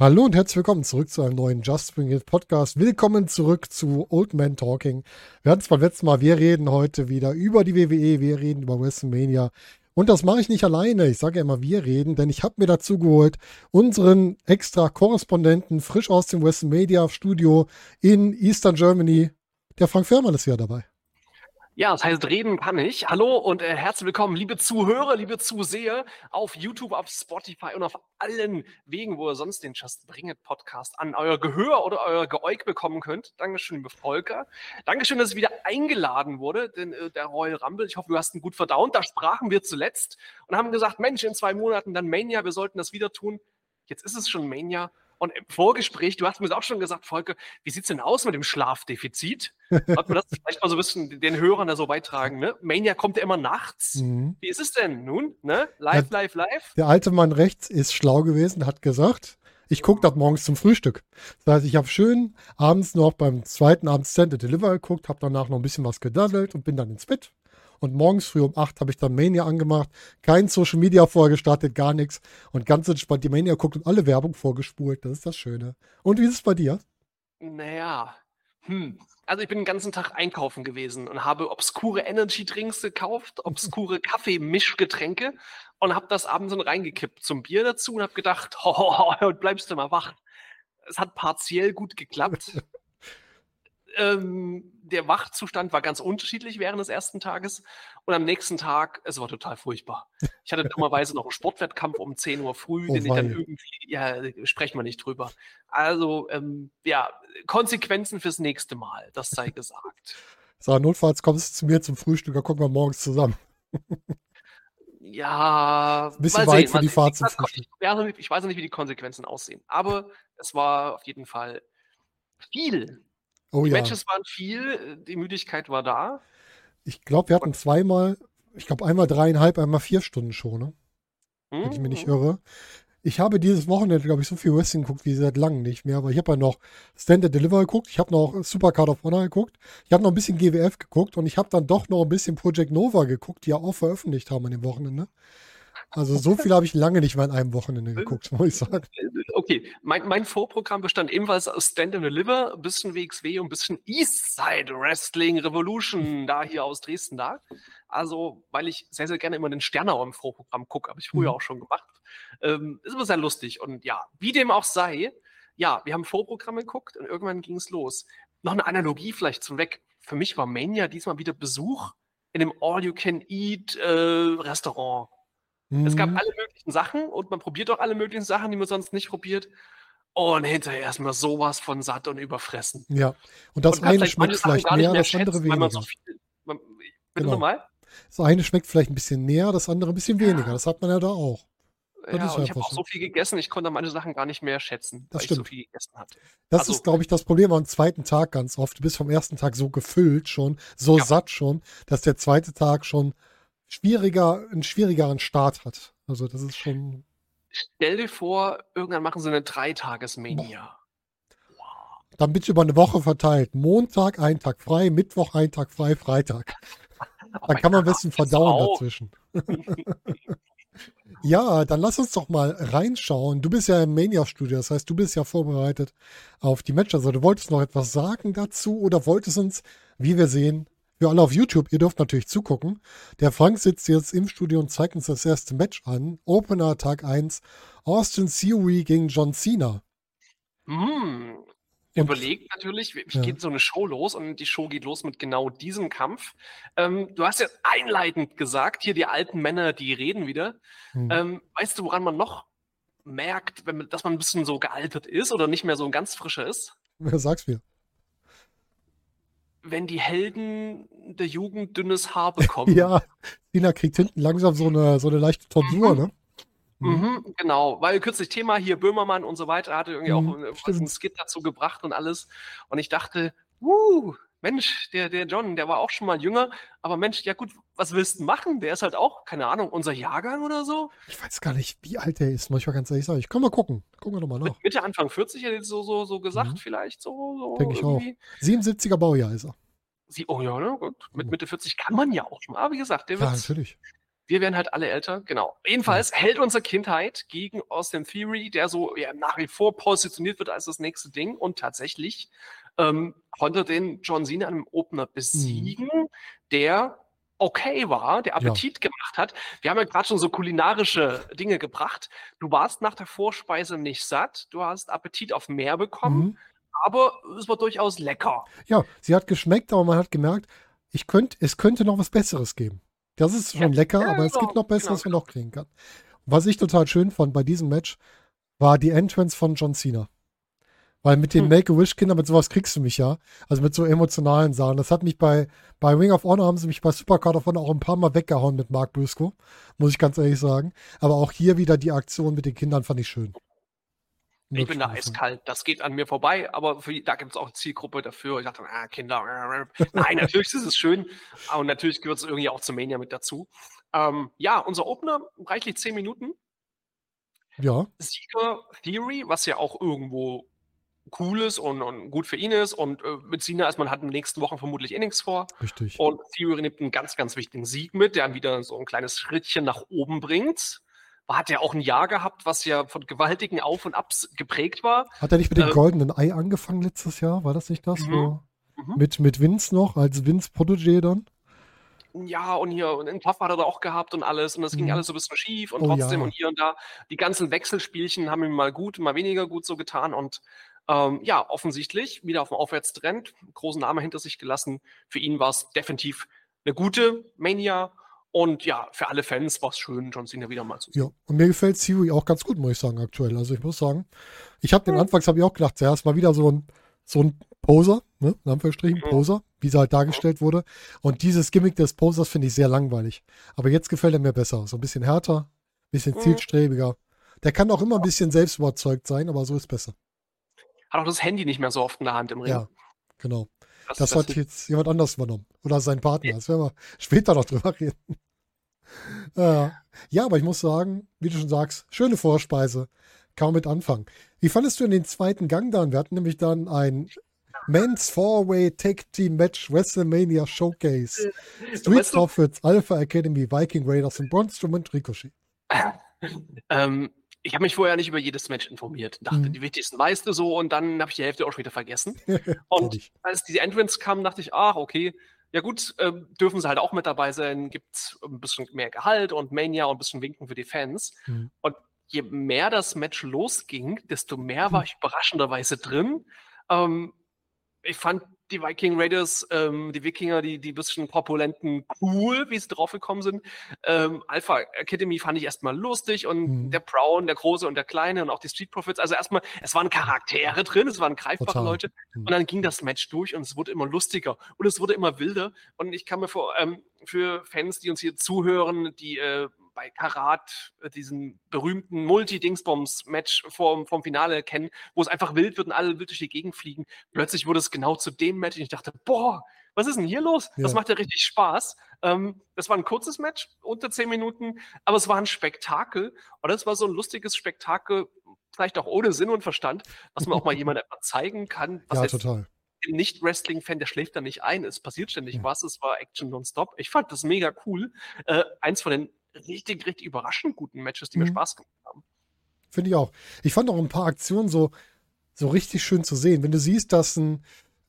Hallo und herzlich willkommen zurück zu einem neuen Just Bring It Podcast. Willkommen zurück zu Old Man Talking. Wir hatten es beim letzten Mal, wir reden heute wieder über die WWE, wir reden über WrestleMania. Und das mache ich nicht alleine. Ich sage ja immer, wir reden, denn ich habe mir dazu geholt unseren extra Korrespondenten frisch aus dem WrestleMania Studio in Eastern Germany. Der Frank Fährmann ist ja dabei. Ja, das heißt, reden kann ich. Hallo und äh, herzlich willkommen, liebe Zuhörer, liebe Zuseher auf YouTube, auf Spotify und auf allen Wegen, wo ihr sonst den Just Bring It Podcast an euer Gehör oder euer Geäug bekommen könnt. Dankeschön, liebe Volker. Dankeschön, dass ich wieder eingeladen wurde, denn äh, der Royal Rumble, ich hoffe, du hast ihn gut verdaut. Da sprachen wir zuletzt und haben gesagt, Mensch, in zwei Monaten dann Mania, wir sollten das wieder tun. Jetzt ist es schon Mania und im Vorgespräch, du hast mir auch schon gesagt, Volker, wie sieht es denn aus mit dem Schlafdefizit? Sollten wir das vielleicht mal so ein bisschen den Hörern da so beitragen, ne? Mania kommt ja immer nachts. Mhm. Wie ist es denn nun? Ne? Live, live, live? Der alte Mann rechts ist schlau gewesen, hat gesagt, ich gucke das morgens zum Frühstück. Das heißt, ich habe schön abends noch beim zweiten Abend Stand Deliver geguckt, habe danach noch ein bisschen was gedaddelt und bin dann ins Bett. Und morgens früh um 8 habe ich dann Mania angemacht. Kein Social Media vorgestartet, gar nichts. Und ganz entspannt die Mania guckt und alle Werbung vorgespult. Das ist das Schöne. Und wie ist es bei dir? Naja, hm. Also ich bin den ganzen Tag einkaufen gewesen und habe obskure Energy Drinks gekauft, obskure Kaffeemischgetränke und habe das abends dann reingekippt zum Bier dazu und habe gedacht, ho, bleibst du mal wach. Es hat partiell gut geklappt. ähm, der Wachzustand war ganz unterschiedlich während des ersten Tages. Und am nächsten Tag, es war total furchtbar. Ich hatte dummerweise noch einen Sportwettkampf um 10 Uhr früh, oh, den ich dann irgendwie, ja, sprechen wir nicht drüber. Also, ähm, ja, Konsequenzen fürs nächste Mal, das sei gesagt. So, notfalls kommst du zu mir zum Frühstück, dann gucken wir morgens zusammen. ja, ein bisschen weit sehen, für die Fahrt zum Frühstück. Ich, ich weiß noch nicht, wie die Konsequenzen aussehen, aber es war auf jeden Fall viel Oh die ja. Matches waren viel, die Müdigkeit war da. Ich glaube, wir hatten zweimal, ich glaube einmal dreieinhalb, einmal vier Stunden schon, ne? Wenn mhm. ich mich nicht mhm. irre. Ich habe dieses Wochenende, glaube ich, so viel Wrestling geguckt wie seit langem nicht mehr, aber ich habe ja noch Standard Deliver geguckt, ich habe noch Supercard of Honor geguckt, ich habe noch ein bisschen GWF geguckt und ich habe dann doch noch ein bisschen Project Nova geguckt, die ja auch veröffentlicht haben an dem Wochenende. Also so viel habe ich lange nicht mehr an einem Wochenende geguckt, muss ich sagen. Okay, mein, mein Vorprogramm bestand ebenfalls aus Stand and Deliver, ein bisschen WXW und ein bisschen Eastside Wrestling Revolution da hier aus Dresden da. Also, weil ich sehr, sehr gerne immer den Sternauer im Vorprogramm gucke, habe ich früher mhm. auch schon gemacht. Ähm, ist immer sehr lustig. Und ja, wie dem auch sei, ja, wir haben Vorprogramme geguckt und irgendwann ging es los. Noch eine Analogie vielleicht zum Weg. Für mich war Mania diesmal wieder Besuch in einem All-You-Can-Eat-Restaurant. Äh, Mhm. Es gab mhm. alle möglichen Sachen und man probiert auch alle möglichen Sachen, die man sonst nicht probiert. Und hinterher erstmal sowas von satt und überfressen. Ja, und das und eine schmeckt vielleicht mehr, das andere weniger. So viel, man, bitte genau. nochmal? Das eine schmeckt vielleicht ein bisschen näher, das andere ein bisschen weniger. Das hat man ja da auch. Das ja, und ich habe auch so viel gegessen, ich konnte manche Sachen gar nicht mehr schätzen, das weil stimmt. ich so viel gegessen hatte. Das also, ist, glaube ich, das Problem am zweiten Tag ganz oft. Du bist vom ersten Tag so gefüllt schon, so ja. satt schon, dass der zweite Tag schon schwieriger, einen schwierigeren Start hat. Also das ist schon. Stell dir vor, irgendwann machen sie eine Dreitages-Mania. Dann bitte über eine Woche verteilt. Montag, ein Tag frei, Mittwoch, ein Tag frei, Freitag. Dann kann man ein bisschen verdauen dazwischen. ja, dann lass uns doch mal reinschauen. Du bist ja im Mania-Studio, das heißt, du bist ja vorbereitet auf die Matches. Also du wolltest noch etwas sagen dazu oder wolltest uns, wie wir sehen, für alle auf YouTube, ihr dürft natürlich zugucken. Der Frank sitzt jetzt im Studio und zeigt uns das erste Match an. Opener Tag 1, Austin Theory gegen John Cena. Mm, überlegt natürlich, wie ja. geht so eine Show los und die Show geht los mit genau diesem Kampf. Ähm, du hast ja einleitend gesagt, hier die alten Männer, die reden wieder. Hm. Ähm, weißt du, woran man noch merkt, wenn, dass man ein bisschen so gealtert ist oder nicht mehr so ein ganz frischer ist? Ja, sag's mir wenn die Helden der Jugend dünnes Haar bekommen. ja, Sina kriegt hinten langsam so eine, so eine leichte Tonsur, mhm. ne? Mhm. mhm, genau, weil kürzlich Thema hier Böhmermann und so weiter hatte irgendwie mhm, auch einen Skit dazu gebracht und alles. Und ich dachte, uh, Mensch, der, der John, der war auch schon mal jünger, aber Mensch, ja gut, was willst du machen? Der ist halt auch, keine Ahnung, unser Jahrgang oder so. Ich weiß gar nicht, wie alt der ist, muss ich mal ganz ehrlich sagen. Ich kann mal gucken. Gucken wir nochmal nach. Mitte, Anfang 40 hätte ich so, so, so gesagt, mhm. vielleicht so. so Denke ich auch. 77er Baujahr ist er. sie, oh ja, ne, gut, mit Mitte 40 kann man ja auch schon. Aber wie gesagt, der Ja, wird, natürlich. wir werden halt alle älter, genau. Jedenfalls hält unsere Kindheit gegen Austin Theory, der so ja, nach wie vor positioniert wird als das nächste Ding und tatsächlich ähm, konnte den John Cena im Opener besiegen, der okay war, der Appetit gemacht hat. Wir haben ja gerade schon so kulinarische Dinge gebracht. Du warst nach der Vorspeise nicht satt, du hast Appetit auf mehr bekommen, Mhm. aber es war durchaus lecker. Ja, sie hat geschmeckt, aber man hat gemerkt, ich könnt, es könnte noch was Besseres geben. Das ist schon Ja, lecker, ja, aber es genau, gibt noch Besseres, was genau. man noch kriegen kann. Was ich total schön fand bei diesem Match, war die Entrance von John Cena. Weil mit den Hm. Make-A-Wish-Kindern, mit sowas kriegst du mich ja. Also mit so emotionalen Sachen. Das hat mich bei, bei Ring of Honor haben sie mich bei Supercard of Honor auch ein paar Mal weggehauen mit Mark Briscoe. Muss ich ganz ehrlich sagen. Aber auch hier wieder die Aktion mit den Kindern fand ich schön. Ich bin da eiskalt. Das geht an mir vorbei, aber für, da gibt es auch eine Zielgruppe dafür. Ich dachte, ah, Kinder. Nein, natürlich ist es schön. Und natürlich gehört es irgendwie auch zur Mania mit dazu. Ähm, ja, unser Opener, reichlich 10 Minuten. Ja, Sieger Theory, was ja auch irgendwo cool ist und, und gut für ihn ist. Und äh, mit Cena ist man hat in den nächsten Wochen vermutlich eh nichts vor. richtig. Und Theory nimmt einen ganz, ganz wichtigen Sieg mit, der ihn wieder so ein kleines Schrittchen nach oben bringt. Hat ja auch ein Jahr gehabt, was ja von gewaltigen Auf und Abs geprägt war. Hat er nicht mit dem Ähm, goldenen Ei angefangen letztes Jahr? War das nicht das? Mhm. Mhm. mit, mit Vince noch, als Vince Protégé dann? Ja, und hier, und den Puff hat er da auch gehabt und alles. Und das ging Mhm. alles so ein bisschen schief und Oh trotzdem ja. und hier und da. Die ganzen Wechselspielchen haben ihm mal gut, mal weniger gut so getan. Und ähm, ja, offensichtlich wieder auf dem Aufwärtstrend, großen Namen hinter sich gelassen. Für ihn war es definitiv eine gute Mania. Und ja, für alle Fans war es schön, John Cena wieder mal zu sehen. Ja, und mir gefällt Theory auch ganz gut, muss ich sagen, aktuell. Also ich muss sagen, ich habe den Mhm. Anfangs habe ich auch gedacht, zuerst mal wieder so ein, so ein Poser, ne, in Anführungsstrichen, Mhm. Poser, wie sie halt dargestellt wurde. Und dieses Gimmick des Posers finde ich sehr langweilig. Aber jetzt gefällt er mir besser. So ein bisschen härter, ein bisschen Mhm. zielstrebiger. Der kann auch immer ein bisschen selbstüberzeugt sein, aber so ist besser. Hat auch das Handy nicht mehr so oft in der Hand im Ring. Ja, genau. das, Das das hat jetzt jemand anders übernommen. Oder sein Partner. Das werden wir später noch drüber reden. Äh, ja, aber ich muss sagen, wie du schon sagst, schöne Vorspeise. Kaum mit anfangen. Wie fandest du in den zweiten Gang dann? Wir hatten nämlich dann ein Men's Four-Way Tag Team Match WrestleMania Showcase. Street Weißt du- Profits, Alpha Academy, Viking Raiders und Braun Strowman Ricochet. Ähm, ich habe mich vorher nicht über jedes Match informiert. Dachte, Mhm. die wichtigsten weißt du so und dann habe ich die Hälfte auch schon wieder vergessen. Und als diese Entrance kam, dachte ich, ach, okay, ja gut, ähm, dürfen sie halt auch mit dabei sein, gibt ein bisschen mehr Gehalt und Mania und ein bisschen Winken für die Fans. Mhm. Und je mehr das Match losging, desto mehr war ich überraschenderweise drin. Ähm, ich fand die Viking Raiders, ähm, die Wikinger, die, die bisschen korpulenten, cool, wie sie draufgekommen sind. Ähm, Alpha Academy fand ich erstmal lustig und Mhm. der Brown, der Große und der Kleine und auch die Street Profits. Also erstmal, es waren Charaktere drin, es waren greifbare Total. Leute. Mhm. Und dann ging das Match durch und es wurde immer lustiger und es wurde immer wilder. Und ich kann mir vor, ähm, für Fans, die uns hier zuhören, die äh, bei Karat äh, diesen berühmten Multi-Dingsbombs-Match vom, vom Finale kennen, wo es einfach wild wird und alle wild durch die Gegend fliegen. Plötzlich wurde es genau zu dem Match und ich dachte, boah, was ist denn hier los? Das Ja. macht ja richtig Spaß. Ähm, das war ein kurzes Match, unter zehn Minuten, aber es war ein Spektakel. Und das war so ein lustiges Spektakel, vielleicht auch ohne Sinn und Verstand, was man auch mal jemandem einfach zeigen kann, Ja, total. dem Nicht-Wrestling-Fan, der schläft da nicht ein. Es passiert ständig Ja. was. Es war Action nonstop. Ich fand das mega cool. Äh, eins von den richtig, richtig überraschend guten Matches, die mir Mhm. Spaß gemacht haben. Finde ich auch. Ich fand auch ein paar Aktionen so, so richtig schön zu sehen. Wenn du siehst, dass ein,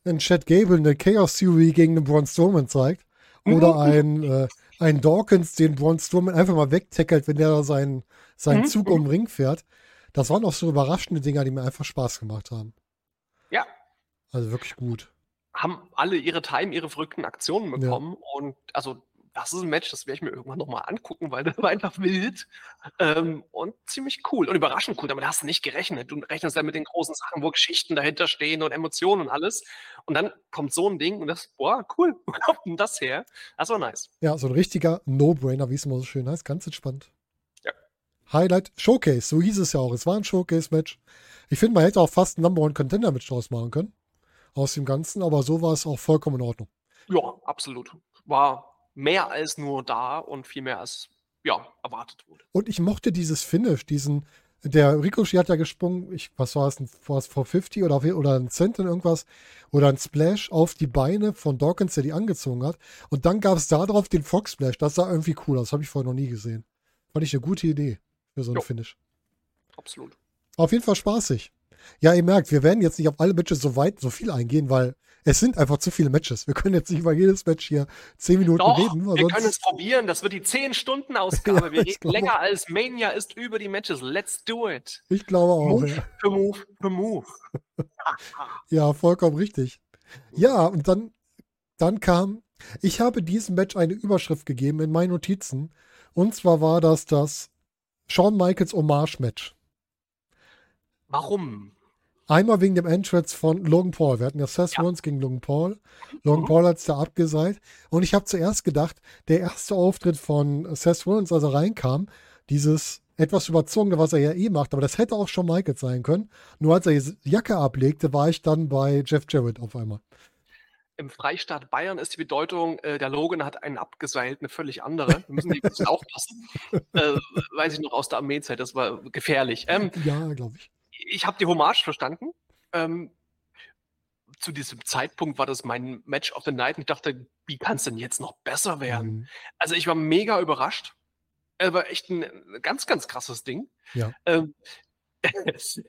ein Chad Gable eine Chaos Theory gegen einen Braun Strowman zeigt oder Mhm. ein, äh, ein Dawkins den Braun Strowman einfach mal wegtackelt, wenn der da seinen, seinen Mhm. Zug um den Ring fährt. Das waren auch so überraschende Dinger, die mir einfach Spaß gemacht haben. Ja, Also wirklich gut. haben alle ihre Time, ihre verrückten Aktionen Ja. bekommen. Und also, das ist ein Match, das werde ich mir irgendwann nochmal angucken, weil das war einfach wild ähm, und ziemlich cool. Und überraschend cool, damit hast du nicht gerechnet. Du rechnest ja mit den großen Sachen, wo Geschichten dahinter stehen und Emotionen und alles. Und dann kommt so ein Ding und das, boah, cool, wo kommt denn das her? Das war nice. Ja, so ein richtiger No-Brainer, wie es immer so schön heißt. Ganz entspannt. Ja. Highlight Showcase, so hieß es ja auch. Es war ein Showcase-Match. Ich finde, man hätte auch fast ein Number One Contender-Match draus machen können. Aus dem Ganzen, aber so war es auch vollkommen in Ordnung. Ja, absolut. War mehr als nur da und viel mehr als ja, erwartet wurde. Und ich mochte dieses Finish, diesen der Ricochet hat ja gesprungen, ich, was war es, es 450 oder, oder ein Cent in irgendwas oder ein Splash auf die Beine von Dawkins, der die angezogen hat. Und dann gab es da drauf den Fox Splash. Das sah irgendwie cool aus. Das habe ich vorher noch nie gesehen. Fand ich eine gute Idee für so ein Jo. Finish. Absolut. Auf jeden Fall spaßig. Ja, ihr merkt, wir werden jetzt nicht auf alle Matches so weit, so viel eingehen, weil es sind einfach zu viele Matches. Wir können jetzt nicht über jedes Match hier zehn Minuten Doch, reden. wir sonst- können es probieren. Das wird die 10-Stunden-Ausgabe. Ja, wir reden glaube länger als Mania ist über die Matches. Let's do it. ich glaube auch. Move Ja. für Move für Move. Ja, vollkommen richtig. Ja, und dann, dann kam, ich habe diesem Match eine Überschrift gegeben in meinen Notizen. Und zwar war das das Shawn Michaels Hommage-Match. Warum? Einmal wegen dem Entrance von Logan Paul. Wir hatten ja Seth Ja. Rollins gegen Logan Paul. Logan Mhm. Paul hat es da abgeseilt. Und ich habe zuerst gedacht, der erste Auftritt von Seth Rollins, als er reinkam, dieses etwas überzogene, was er ja eh macht, aber das hätte auch schon Michaels sein können. Nur als er die Jacke ablegte, war ich dann bei Jeff Jarrett auf einmal. Im Freistaat Bayern ist die Bedeutung, äh, der Logan hat einen abgeseilt, eine völlig andere. Wir müssen die ein bisschen aufpassen. Äh, weiß ich noch aus der Armeezeit, das war gefährlich. Ähm, Ja, glaube ich. Ich habe die Hommage verstanden. Ähm, zu diesem Zeitpunkt war das mein Match of the Night und ich dachte, wie kann es denn jetzt noch besser werden? Mhm. Also ich war mega überrascht. Er war echt ein ganz, ganz krasses Ding. Ja. Ähm,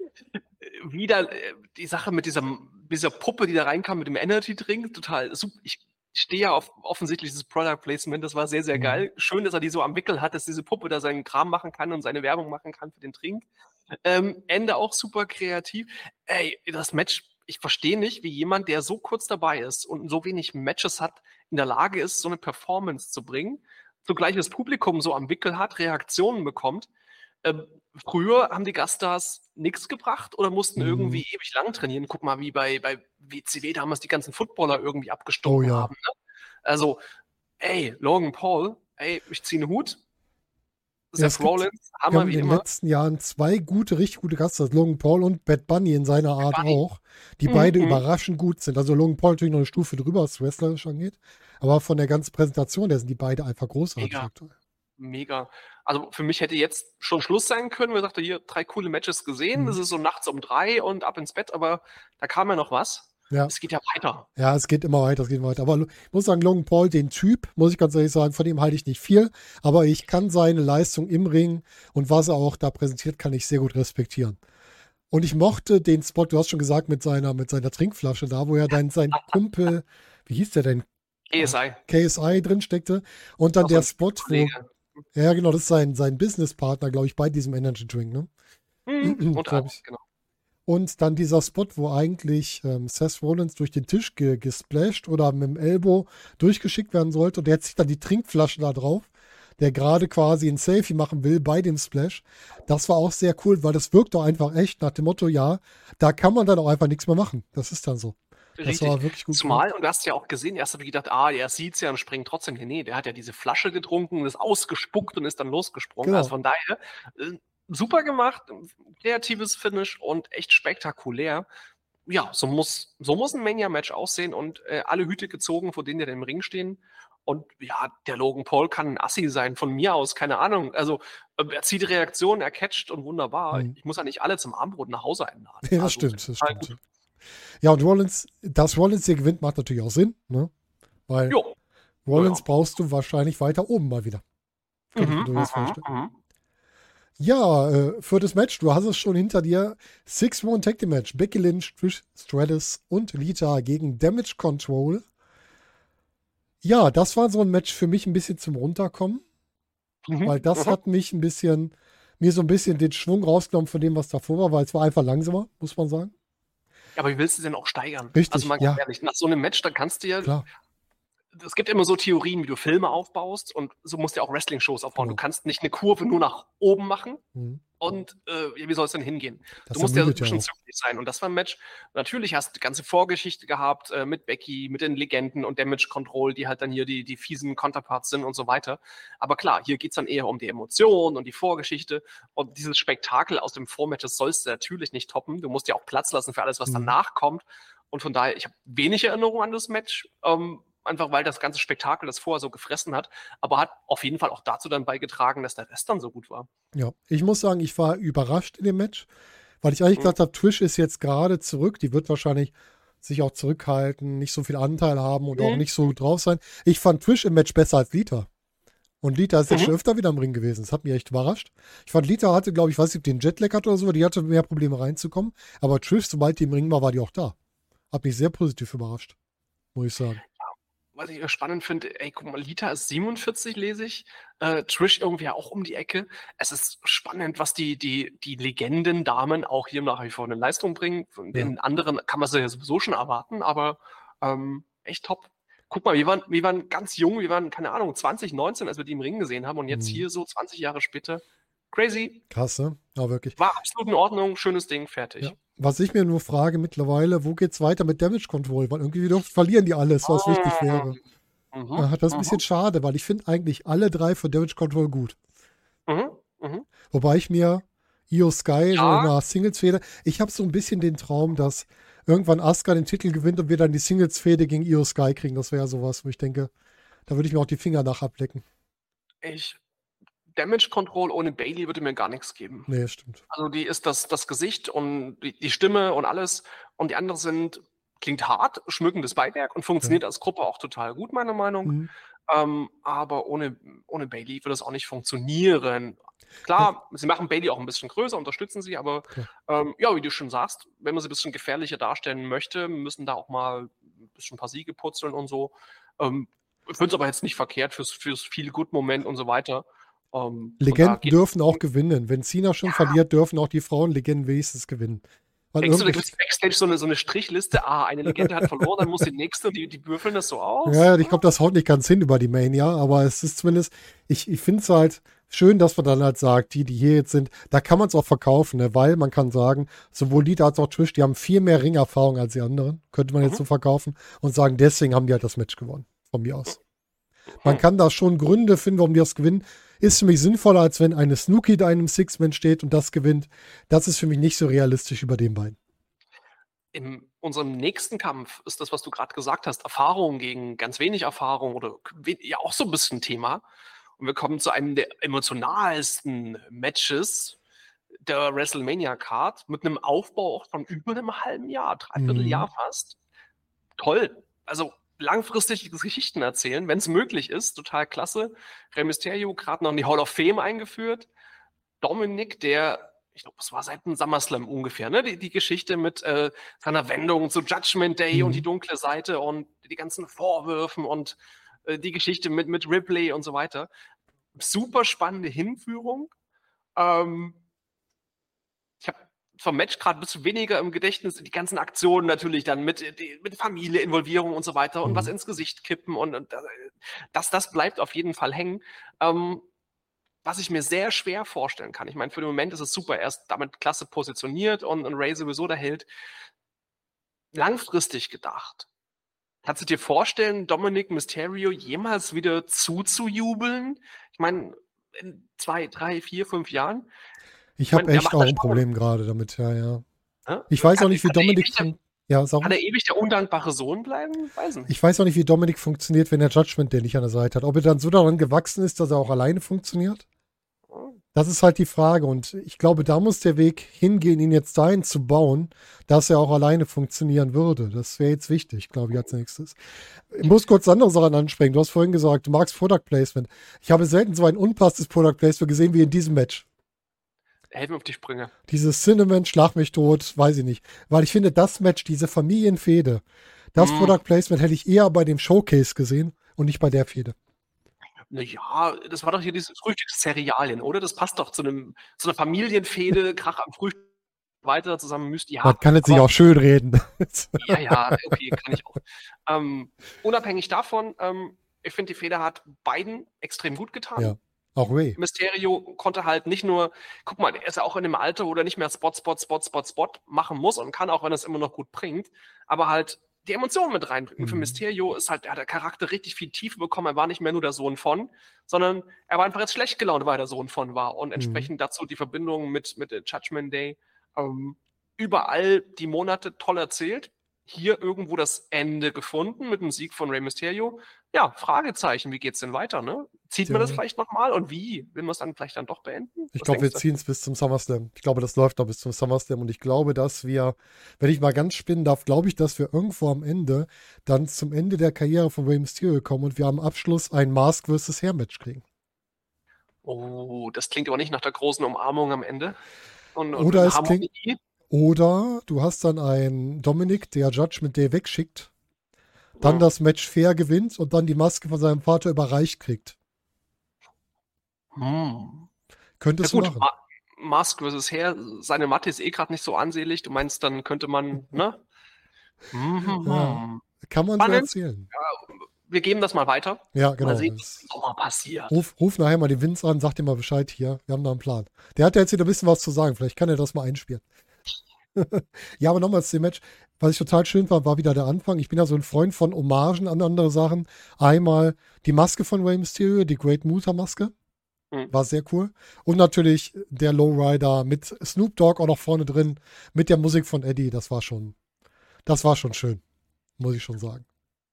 wieder äh, die Sache mit dieser, dieser Puppe, die da reinkam mit dem Energy Drink, total super. Ich stehe ja auf offensichtlich dieses Product Placement, das war sehr, sehr Mhm. geil. Schön, dass er die so am Wickel hat, dass diese Puppe da seinen Kram machen kann und seine Werbung machen kann für den Trink. Ähm, Ende auch super kreativ. Ey, das Match, ich verstehe nicht, wie jemand, der so kurz dabei ist und so wenig Matches hat, in der Lage ist, so eine Performance zu bringen, zugleich das Publikum so am Wickel hat, Reaktionen bekommt. Ähm, früher haben die Gaststars nichts gebracht oder mussten Mhm. irgendwie ewig lang trainieren. Guck mal, wie bei, bei WCW damals die ganzen Footballer irgendwie abgestunken Oh ja. haben. Ne? Also, ey, Logan Paul, ey, ich ziehe einen Hut. Ja, es Seth gibt- Rollins, Wir Hammer haben wie in den immer. letzten Jahren zwei gute, richtig gute Gaststars, Logan Paul und Bad Bunny in seiner Art Bunny. auch, die Mhm, beide überraschend gut sind. Also Logan Paul natürlich noch eine Stufe drüber, was wrestlerisch angeht, aber von der ganzen Präsentation, der sind die beide einfach großartig Mega. Mega. Also für mich hätte jetzt schon Schluss sein können. Wir dachten, hier drei coole Matches gesehen. Mhm. Das ist so nachts um drei und ab ins Bett, aber da kam ja noch was. Ja. Es geht ja weiter. Ja, es geht immer weiter, es geht immer weiter. Aber ich muss sagen, Logan Paul, den Typ, muss ich ganz ehrlich sagen, von dem halte ich nicht viel. Aber ich kann seine Leistung im Ring und was er auch da präsentiert, kann ich sehr gut respektieren. Und ich mochte den Spot, du hast schon gesagt, mit seiner, mit seiner Trinkflasche da, wo er dann sein Kumpel, wie hieß der denn, ESI. KSI drin steckte. Und dann der Spot, wo, ja genau, das ist sein, sein Businesspartner, glaube ich, bei diesem Energy Drink, ne? Mhm, unter anderem, ich. genau. Und dann dieser Spot, wo eigentlich ähm, Seth Rollins durch den Tisch ge gesplasht oder mit dem Elbow durchgeschickt werden sollte und der zieht dann die Trinkflasche da drauf, der gerade quasi ein Selfie machen will bei dem Splash. Das war auch sehr cool, weil das wirkt doch einfach echt nach dem Motto, ja, da kann man dann auch einfach nichts mehr machen. Das ist dann so. Das Richtig. war wirklich gut. Zumal, und du hast ja auch gesehen, erst habe ich gedacht, ah, der sieht's ja und springt trotzdem. Nee, nee, der hat ja diese Flasche getrunken, ist ausgespuckt und ist dann losgesprungen. Genau. Also von daher, äh, super gemacht, kreatives Finish und echt spektakulär. Ja, so muss, so muss ein Mania-Match aussehen und äh, alle Hüte gezogen, vor denen die im Ring stehen. Und ja, der Logan Paul kann ein Assi sein, von mir aus, keine Ahnung. Also, äh, er zieht Reaktionen, er catcht und wunderbar. Mhm. Ich muss ja nicht alle zum Armbrot nach Hause einladen. Ja, das Also, stimmt, das stimmt. gut. Ja, und Rollins, dass Rollins hier gewinnt, macht natürlich auch Sinn, ne? Weil Jo. Rollins ja. brauchst du wahrscheinlich weiter oben mal wieder. Könnte ich mir Mhm, durchaus mhm, vorstellen. mhm. Ja, äh, für das Match, du hast es schon hinter dir. Six-One Tag Team Match. Becky Lynch, Trish Stratus und Lita gegen Damage Control. Ja, das war so ein Match für mich ein bisschen zum Runterkommen, Mhm. weil das Mhm. hat mich ein bisschen, mir so ein bisschen den Schwung rausgenommen von dem, was davor war, weil es war einfach langsamer, muss man sagen. Ja, aber wie willst du denn auch steigern? Richtig, Also mal ja. ehrlich, nach so einem Match, da kannst du ja, Klar. Es gibt immer so Theorien, wie du Filme aufbaust und so musst du ja auch Wrestling-Shows aufbauen. Genau. Du kannst nicht eine Kurve nur nach oben machen Mhm. und äh, wie soll es denn hingehen? Das du musst ja zügig sein. Und das war ein Match. Natürlich hast du die ganze Vorgeschichte gehabt äh, mit Becky, mit den Legenden und Damage Control, die halt dann hier die, die fiesen Counterparts sind und so weiter. Aber klar, hier geht es dann eher um die Emotionen und die Vorgeschichte. Und dieses Spektakel aus dem Vormatch, das sollst du natürlich nicht toppen. Du musst ja auch Platz lassen für alles, was Mhm. danach kommt. Und von daher, ich habe wenig Erinnerung an das Match. Ähm, einfach weil das ganze Spektakel das vorher so gefressen hat, aber hat auf jeden Fall auch dazu dann beigetragen, dass der Rest dann so gut war. Ja, ich muss sagen, ich war überrascht in dem Match, weil ich eigentlich Mhm. gedacht habe, Trish ist jetzt gerade zurück, die wird wahrscheinlich sich auch zurückhalten, nicht so viel Anteil haben und auch Mhm. nicht so gut drauf sein. Ich fand Trish im Match besser als Lita. Und Lita ist jetzt Mhm. schon öfter wieder im Ring gewesen. Das hat mich echt überrascht. Ich fand, Lita hatte, glaube ich, weiß nicht, ob die einen Jetlag hatte oder so, die hatte mehr Probleme reinzukommen. Aber Trish, sobald die im Ring war, war die auch da. Hat mich sehr positiv überrascht, muss ich sagen. Was ich spannend finde, ey, guck mal, Lita ist 47, lese ich. Äh, Trish irgendwie auch um die Ecke. Es ist spannend, was die, die, die Legenden-Damen auch hier nach wie vor eine Leistung bringen. Von den anderen kann man sie ja sowieso schon erwarten, aber ähm, echt top. Guck mal, wir waren, wir waren ganz jung, wir waren, keine Ahnung, 20, 19, als wir die im Ring gesehen haben und jetzt Mhm. hier so 20 Jahre später. Crazy. Krass, ne? Ja, wirklich. War absolut in Ordnung, schönes Ding, fertig. Ja. Was ich mir nur frage mittlerweile, wo geht's weiter mit Damage Control? Weil irgendwie doch verlieren die alles, was wichtig wäre. Mhm. Ja, das ist ein mhm, bisschen schade, weil ich finde eigentlich alle drei von Damage Control gut. Mhm. Mhm. Wobei ich mir Io Sky so Ja. in einer Singles-Fehde, ich habe so ein bisschen den Traum, dass irgendwann Asuka den Titel gewinnt und wir dann die Singles-Fehde gegen Io Sky kriegen. Das wäre sowas, wo ich denke, da würde ich mir auch die Finger nach ablecken. Ich. Damage Control ohne Bailey würde mir gar nichts geben. Nee, stimmt. Also die ist das, das Gesicht und die, die Stimme und alles. Und die anderen sind, klingt hart, schmückendes Beiwerk und funktioniert als Gruppe auch total gut, meiner Meinung. Mhm. Ähm, aber ohne, ohne Bailey würde es auch nicht funktionieren. Klar, sie machen Bailey auch ein bisschen größer, unterstützen sie, aber Klar. ähm, ja, wie du schon sagst, wenn man sie ein bisschen gefährlicher darstellen möchte, müssen da auch mal ein bisschen ein paar Siege putzeln und so. Ähm, ich finde es aber jetzt nicht verkehrt fürs, fürs Feel-Good-Moment und so weiter. Ähm, und da Legenden dürfen auch gewinnen. Wenn Cena schon verliert, dürfen auch die Frauenlegenden wenigstens gewinnen. Weil Denkst du, da gibt es Backstage so eine, so eine Strichliste? Ah, eine Legende hat verloren, dann muss die nächste und die, die würfeln das so aus? Ja, ich glaube, das haut nicht ganz hin über die Mania, aber es ist zumindest, ich, ich finde es halt schön, dass man dann halt sagt, die, die hier jetzt sind, da kann man es auch verkaufen, ne? weil man kann sagen, sowohl Lita als auch Trish, die haben viel mehr Ringerfahrung als die anderen, könnte man jetzt Mhm. so verkaufen und sagen, deswegen haben die halt das Match gewonnen, von mir aus. Man kann da schon Gründe finden, warum die das gewinnen. Ist für mich sinnvoller, als wenn eine Snooki da in einem Six-Man steht und das gewinnt. Das ist für mich nicht so realistisch über den beiden. In unserem nächsten Kampf ist das, was du gerade gesagt hast, Erfahrung gegen ganz wenig Erfahrung oder ja auch so ein bisschen Thema. Und wir kommen zu einem der emotionalsten Matches der WrestleMania-Card mit einem Aufbau auch von über einem halben Jahr, dreiviertel Mhm. Jahr fast. Toll. Also langfristig Geschichten erzählen, wenn es möglich ist. Total klasse. Rey Mysterio gerade noch in die Hall of Fame eingeführt. Dominik, der, ich glaube, es war seit dem SummerSlam ungefähr, ne? Die, die Geschichte mit äh, seiner Wendung zu Judgment Day Mhm. und die dunkle Seite und die ganzen Vorwürfen und äh, die Geschichte mit, mit Ripley und so weiter. Super spannende Hinführung. Ähm, vom Match gerade ein bisschen weniger im Gedächtnis, die ganzen Aktionen natürlich dann mit, die, mit Familie, Involvierung und so weiter und Mhm. was ins Gesicht kippen und, und äh, das, das bleibt auf jeden Fall hängen. Ähm, was ich mir sehr schwer vorstellen kann. Ich meine, für den Moment ist es super, er ist damit klasse positioniert und, und Ray sowieso der Held. Langfristig gedacht. Kannst du dir vorstellen, Dominic Mysterio jemals wieder zuzujubeln? Ich meine, in zwei, drei, vier, fünf Jahren? Ich habe echt auch ein. Problem gerade damit, ja, ja. Ich weiß Kann- auch nicht, wie Dominik. der- Ja, sag Kann er ewig der undankbare Sohn bleiben? Weiß nicht. Ich weiß auch nicht, wie Dominik funktioniert, wenn er Judgment Day nicht an der Seite hat. Ob er dann so daran gewachsen ist, dass er auch alleine funktioniert? Das ist halt die Frage. Und ich glaube, da muss der Weg hingehen, ihn jetzt dahin zu bauen, dass er auch alleine funktionieren würde. Das wäre jetzt wichtig, glaube ich, als nächstes. Ich muss kurz andere Sachen ansprechen. Du hast vorhin gesagt, du magst Product Placement. Ich habe selten so ein unpassendes Product Placement gesehen wie in diesem Match. Helf mir auf die Sprünge. Dieses Cinnamon, Schlag mich tot, weiß ich nicht. Weil ich finde, das Match, diese Familienfehde, das Mhm. Product Placement hätte ich eher bei dem Showcase gesehen und nicht bei der Fehde. Naja, das war doch hier dieses Frühstückszerealien, oder? Das passt doch zu einem zu einer Familienfehde, Krach am Frühstück weiter zusammen müsst. Ja, Man kann jetzt nicht aber- auch schön reden. Ja, ja, okay, kann ich auch. Ähm, unabhängig davon, ähm, ich finde, die Feder hat beiden extrem gut getan. Ja. Auch Ray. Mysterio konnte halt nicht nur, guck mal, er ist ja auch in dem Alter, wo er nicht mehr Spot, Spot, Spot, Spot, Spot machen muss und kann, auch wenn er es immer noch gut bringt, aber halt die Emotionen mit reinbringen. Für Mhm. Mysterio ist halt, er hat der Charakter richtig viel Tiefe bekommen. Er war nicht mehr nur der Sohn von, sondern er war einfach jetzt schlecht gelaunt, weil er der Sohn von war. Und entsprechend dazu die Verbindung mit, mit Judgment Day. Ähm, überall die Monate toll erzählt. Hier irgendwo das Ende gefunden mit dem Sieg von Rey Mysterio. Ja, Fragezeichen, wie geht's denn weiter, ne? Zieht man das Ja. vielleicht nochmal und wie? Will man es dann vielleicht dann doch beenden? Ich glaube, wir ziehen es bis zum SummerSlam. Ich glaube, das läuft noch bis zum SummerSlam. Und ich glaube, dass wir, wenn ich mal ganz spinnen darf, glaube ich, dass wir irgendwo am Ende dann zum Ende der Karriere von Rey Mysterio kommen und wir am Abschluss ein Mask vs. Hair Match kriegen. Oh, das klingt aber nicht nach der großen Umarmung am Ende. Und, und Oder es Harmonie. Oder du hast dann einen Dominik, der Judge mit Day wegschickt, dann Ja. das Match fair gewinnt und dann die Maske von seinem Vater überreicht kriegt. Hm. Könntest Ja du gut, machen. Ma Mask vs. Hair, seine Matte ist eh gerade nicht so ansehlich. Du meinst, dann könnte man, ne? Mhm. Ja. Kann man so Spannend. erzählen. Wir geben das mal weiter. Ja, genau. Mal sehen, was im Sommer passiert. Ruf, ruf nachher mal den Vince an, sag dir mal Bescheid hier. Wir haben da einen Plan. Der hat ja jetzt wieder ein bisschen was zu sagen. Vielleicht kann er das mal einspielen. ja, aber nochmal zu dem Match. Was ich total schön fand, war wieder der Anfang. Ich bin ja so ein Freund von Hommagen an andere Sachen. Einmal die Maske von Rey Mysterio, die Great Muta Maske. Mhm. War sehr cool. Und natürlich der Lowrider mit Snoop Dogg auch noch vorne drin, mit der Musik von Eddie. Das war schon, das war schon schön. Muss ich schon sagen.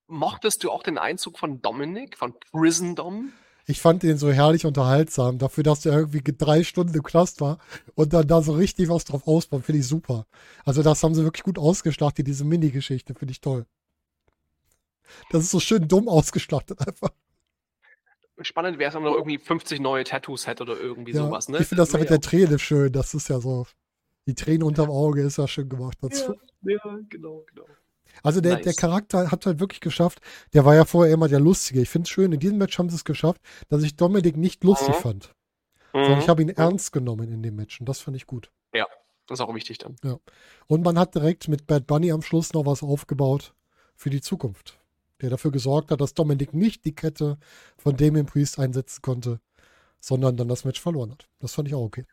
Mochtest du auch den Einzug von Dominic, von Prison Dom? Ich fand den so herrlich unterhaltsam, dafür, dass der irgendwie drei Stunden im Knast war und dann da so richtig was drauf ausbaut, finde ich super. Also das haben sie wirklich gut ausgeschlachtet, diese Mini-Geschichte, finde ich toll. Das ist so schön dumm ausgeschlachtet einfach. Spannend wäre es, wenn man noch irgendwie 50 neue Tattoos hätte oder irgendwie Ja, sowas, ne? Ich finde das da wäre mit der Träne schön, das ist ja so, die Träne unterm Auge ist ja schön gemacht dazu. ja, ja, genau, genau. Also der, Nice. der Charakter hat halt wirklich geschafft, der war ja vorher immer der Lustige. Ich finde es schön, in diesem Match haben sie es geschafft, dass ich Dominik nicht lustig Mhm. fand, sondern ich Mhm. habe ihn ernst genommen in dem Match und das fand ich gut. Das ist auch wichtig dann. Und man hat direkt mit Bad Bunny am Schluss noch was aufgebaut für die Zukunft. Der dafür gesorgt hat, dass Dominik nicht die Kette von Damien Priest einsetzen konnte, sondern dann das Match verloren hat. Das fand ich auch okay.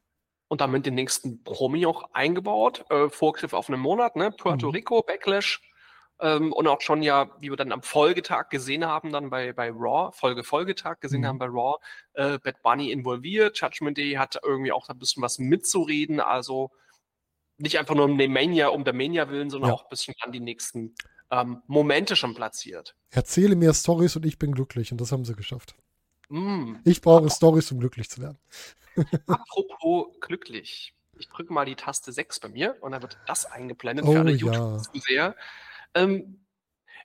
Und damit den nächsten Promi auch eingebaut. Äh, Vorgriff auf einen Monat, ne? Puerto Mhm. Rico, Backlash. Ähm, und auch schon ja, wie wir dann am Folgetag gesehen haben, dann bei, bei Raw, Folge Folgetag gesehen Mhm. haben bei Raw, äh, Bad Bunny involviert. Judgment Day hat irgendwie auch ein bisschen was mitzureden. Also nicht einfach nur um den Mania, um der Mania willen, sondern Ja. auch ein bisschen an die nächsten ähm, Momente schon platziert. Erzähle mir Stories und ich bin glücklich und das haben sie geschafft. Mm. Ich brauche Stories, um glücklich zu werden. Apropos glücklich. Ich drücke mal die Taste 6 bei mir und dann wird das eingeblendet Oh für alle ja. YouTube-Zuseher. Ähm,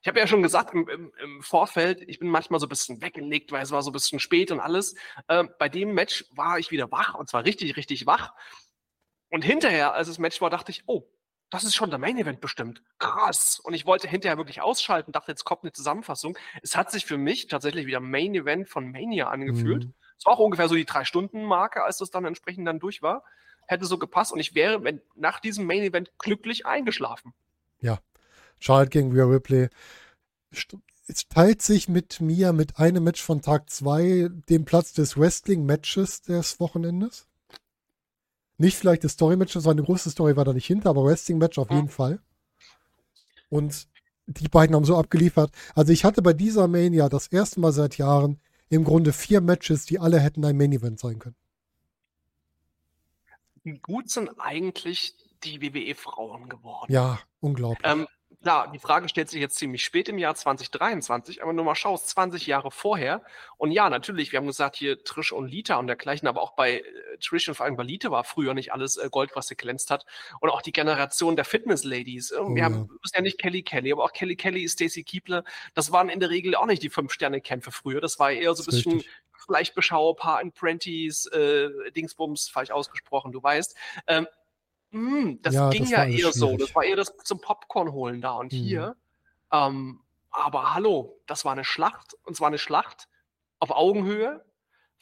ich habe ja schon gesagt im, im, im Vorfeld, ich bin manchmal so ein bisschen weggelegt, weil es war so ein bisschen spät und alles. Ähm, bei dem Match war ich wieder wach und zwar richtig, richtig wach. Und hinterher, als das Match war, dachte ich, oh, das ist schon der Main Event bestimmt. Krass. Und ich wollte hinterher wirklich ausschalten, dachte, jetzt kommt eine Zusammenfassung. Es hat sich für mich tatsächlich wieder Main Event von Mania angefühlt. Mhm. Es war auch ungefähr so die Drei-Stunden-Marke, als das dann entsprechend dann durch war. Hätte so gepasst und ich wäre wenn, nach diesem Main-Event glücklich eingeschlafen. Charlotte gegen Rhea Ripley. Es teilt sich mit mir mit einem Match von Tag 2 den Platz des Wrestling-Matches des Wochenendes. Nicht vielleicht des Story-Matches, seine große Story war da nicht hinter, aber Wrestling-Match auf jeden Fall. Und die beiden haben so abgeliefert. Also ich hatte bei dieser Mania das erste Mal seit Jahren im Grunde vier Matches, die alle hätten ein Main-Event sein können. Wie gut sind eigentlich die WWE-Frauen geworden? Ja, unglaublich. Ähm, klar, die Frage stellt sich jetzt ziemlich spät im Jahr 2023, aber nur mal schaust, 20 Jahre vorher. Und ja, natürlich, wir haben gesagt, hier Trish und Lita und dergleichen, aber auch bei äh, Trish und vor allem bei Lita war früher nicht alles äh, Gold, was sie glänzt hat. Und auch die Generation der Fitness-Ladies. Äh, wir ja. haben, wir müssen ja nicht Kelly Kelly, aber auch Kelly Kelly, Stacey Keebler, das waren in der Regel auch nicht die Fünf-Sterne-Kämpfe früher. Das war eher so ein bisschen richtig. vielleicht Beschauerpaar in Prentice, äh, Dingsbums, falsch ausgesprochen, du weißt. Ähm, mh, das Ja, ging das ja eher so. schwierig. Das war eher das zum Popcorn holen da und Mhm. hier. Ähm, aber hallo, das war eine Schlacht und zwar eine Schlacht auf Augenhöhe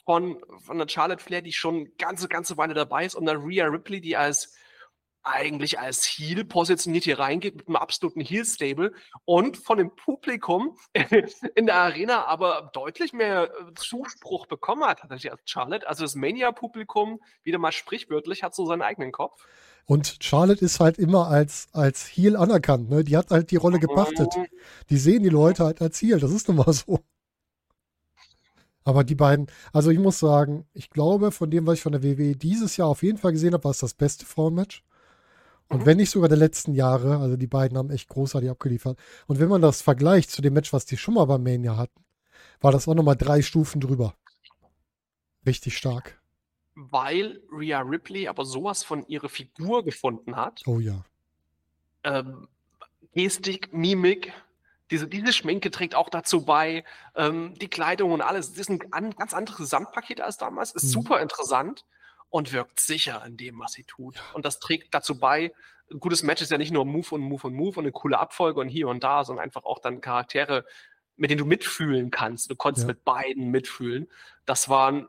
von, von der Charlotte Flair, die schon ganze, ganze Weile dabei ist und dann Rhea Ripley, die als eigentlich als Heel positioniert hier reingeht mit einem absoluten Heel-Stable und von dem Publikum in der Arena aber deutlich mehr äh, Zuspruch bekommen hat, tatsächlich als Charlotte. Also das Mania-Publikum, wieder mal sprichwörtlich, hat so seinen eigenen Kopf. Und Charlotte ist halt immer als, als Heel anerkannt, ne? Die hat halt die Rolle gepachtet. Mhm. Die sehen die Leute halt als Heel, das ist nun mal so. Aber die beiden, also ich muss sagen, ich glaube, von dem, was ich von der WWE dieses Jahr auf jeden Fall gesehen habe, war es das beste Frauenmatch. Und Mhm. wenn nicht sogar der letzten Jahre, also die beiden haben echt großartig abgeliefert. Und wenn man das vergleicht zu dem Match, was die schon mal bei Mania hatten, war das auch nochmal drei Stufen drüber. Richtig stark. Weil Rhea Ripley aber sowas von ihrer Figur gefunden hat. Oh ja. ähm, Gestik, Mimik, diese, diese Schminke trägt auch dazu bei, ähm, die Kleidung und alles. Das ist ein an, ganz anderes Gesamtpaket als damals, ist Mhm. super interessant und wirkt sicher in dem, was sie tut. Und das trägt dazu bei, ein gutes Match ist ja nicht nur Move und Move und Move und eine coole Abfolge und hier und da, sondern einfach auch dann Charaktere, mit denen du mitfühlen kannst. Du konntest Ja. mit beiden mitfühlen. Das waren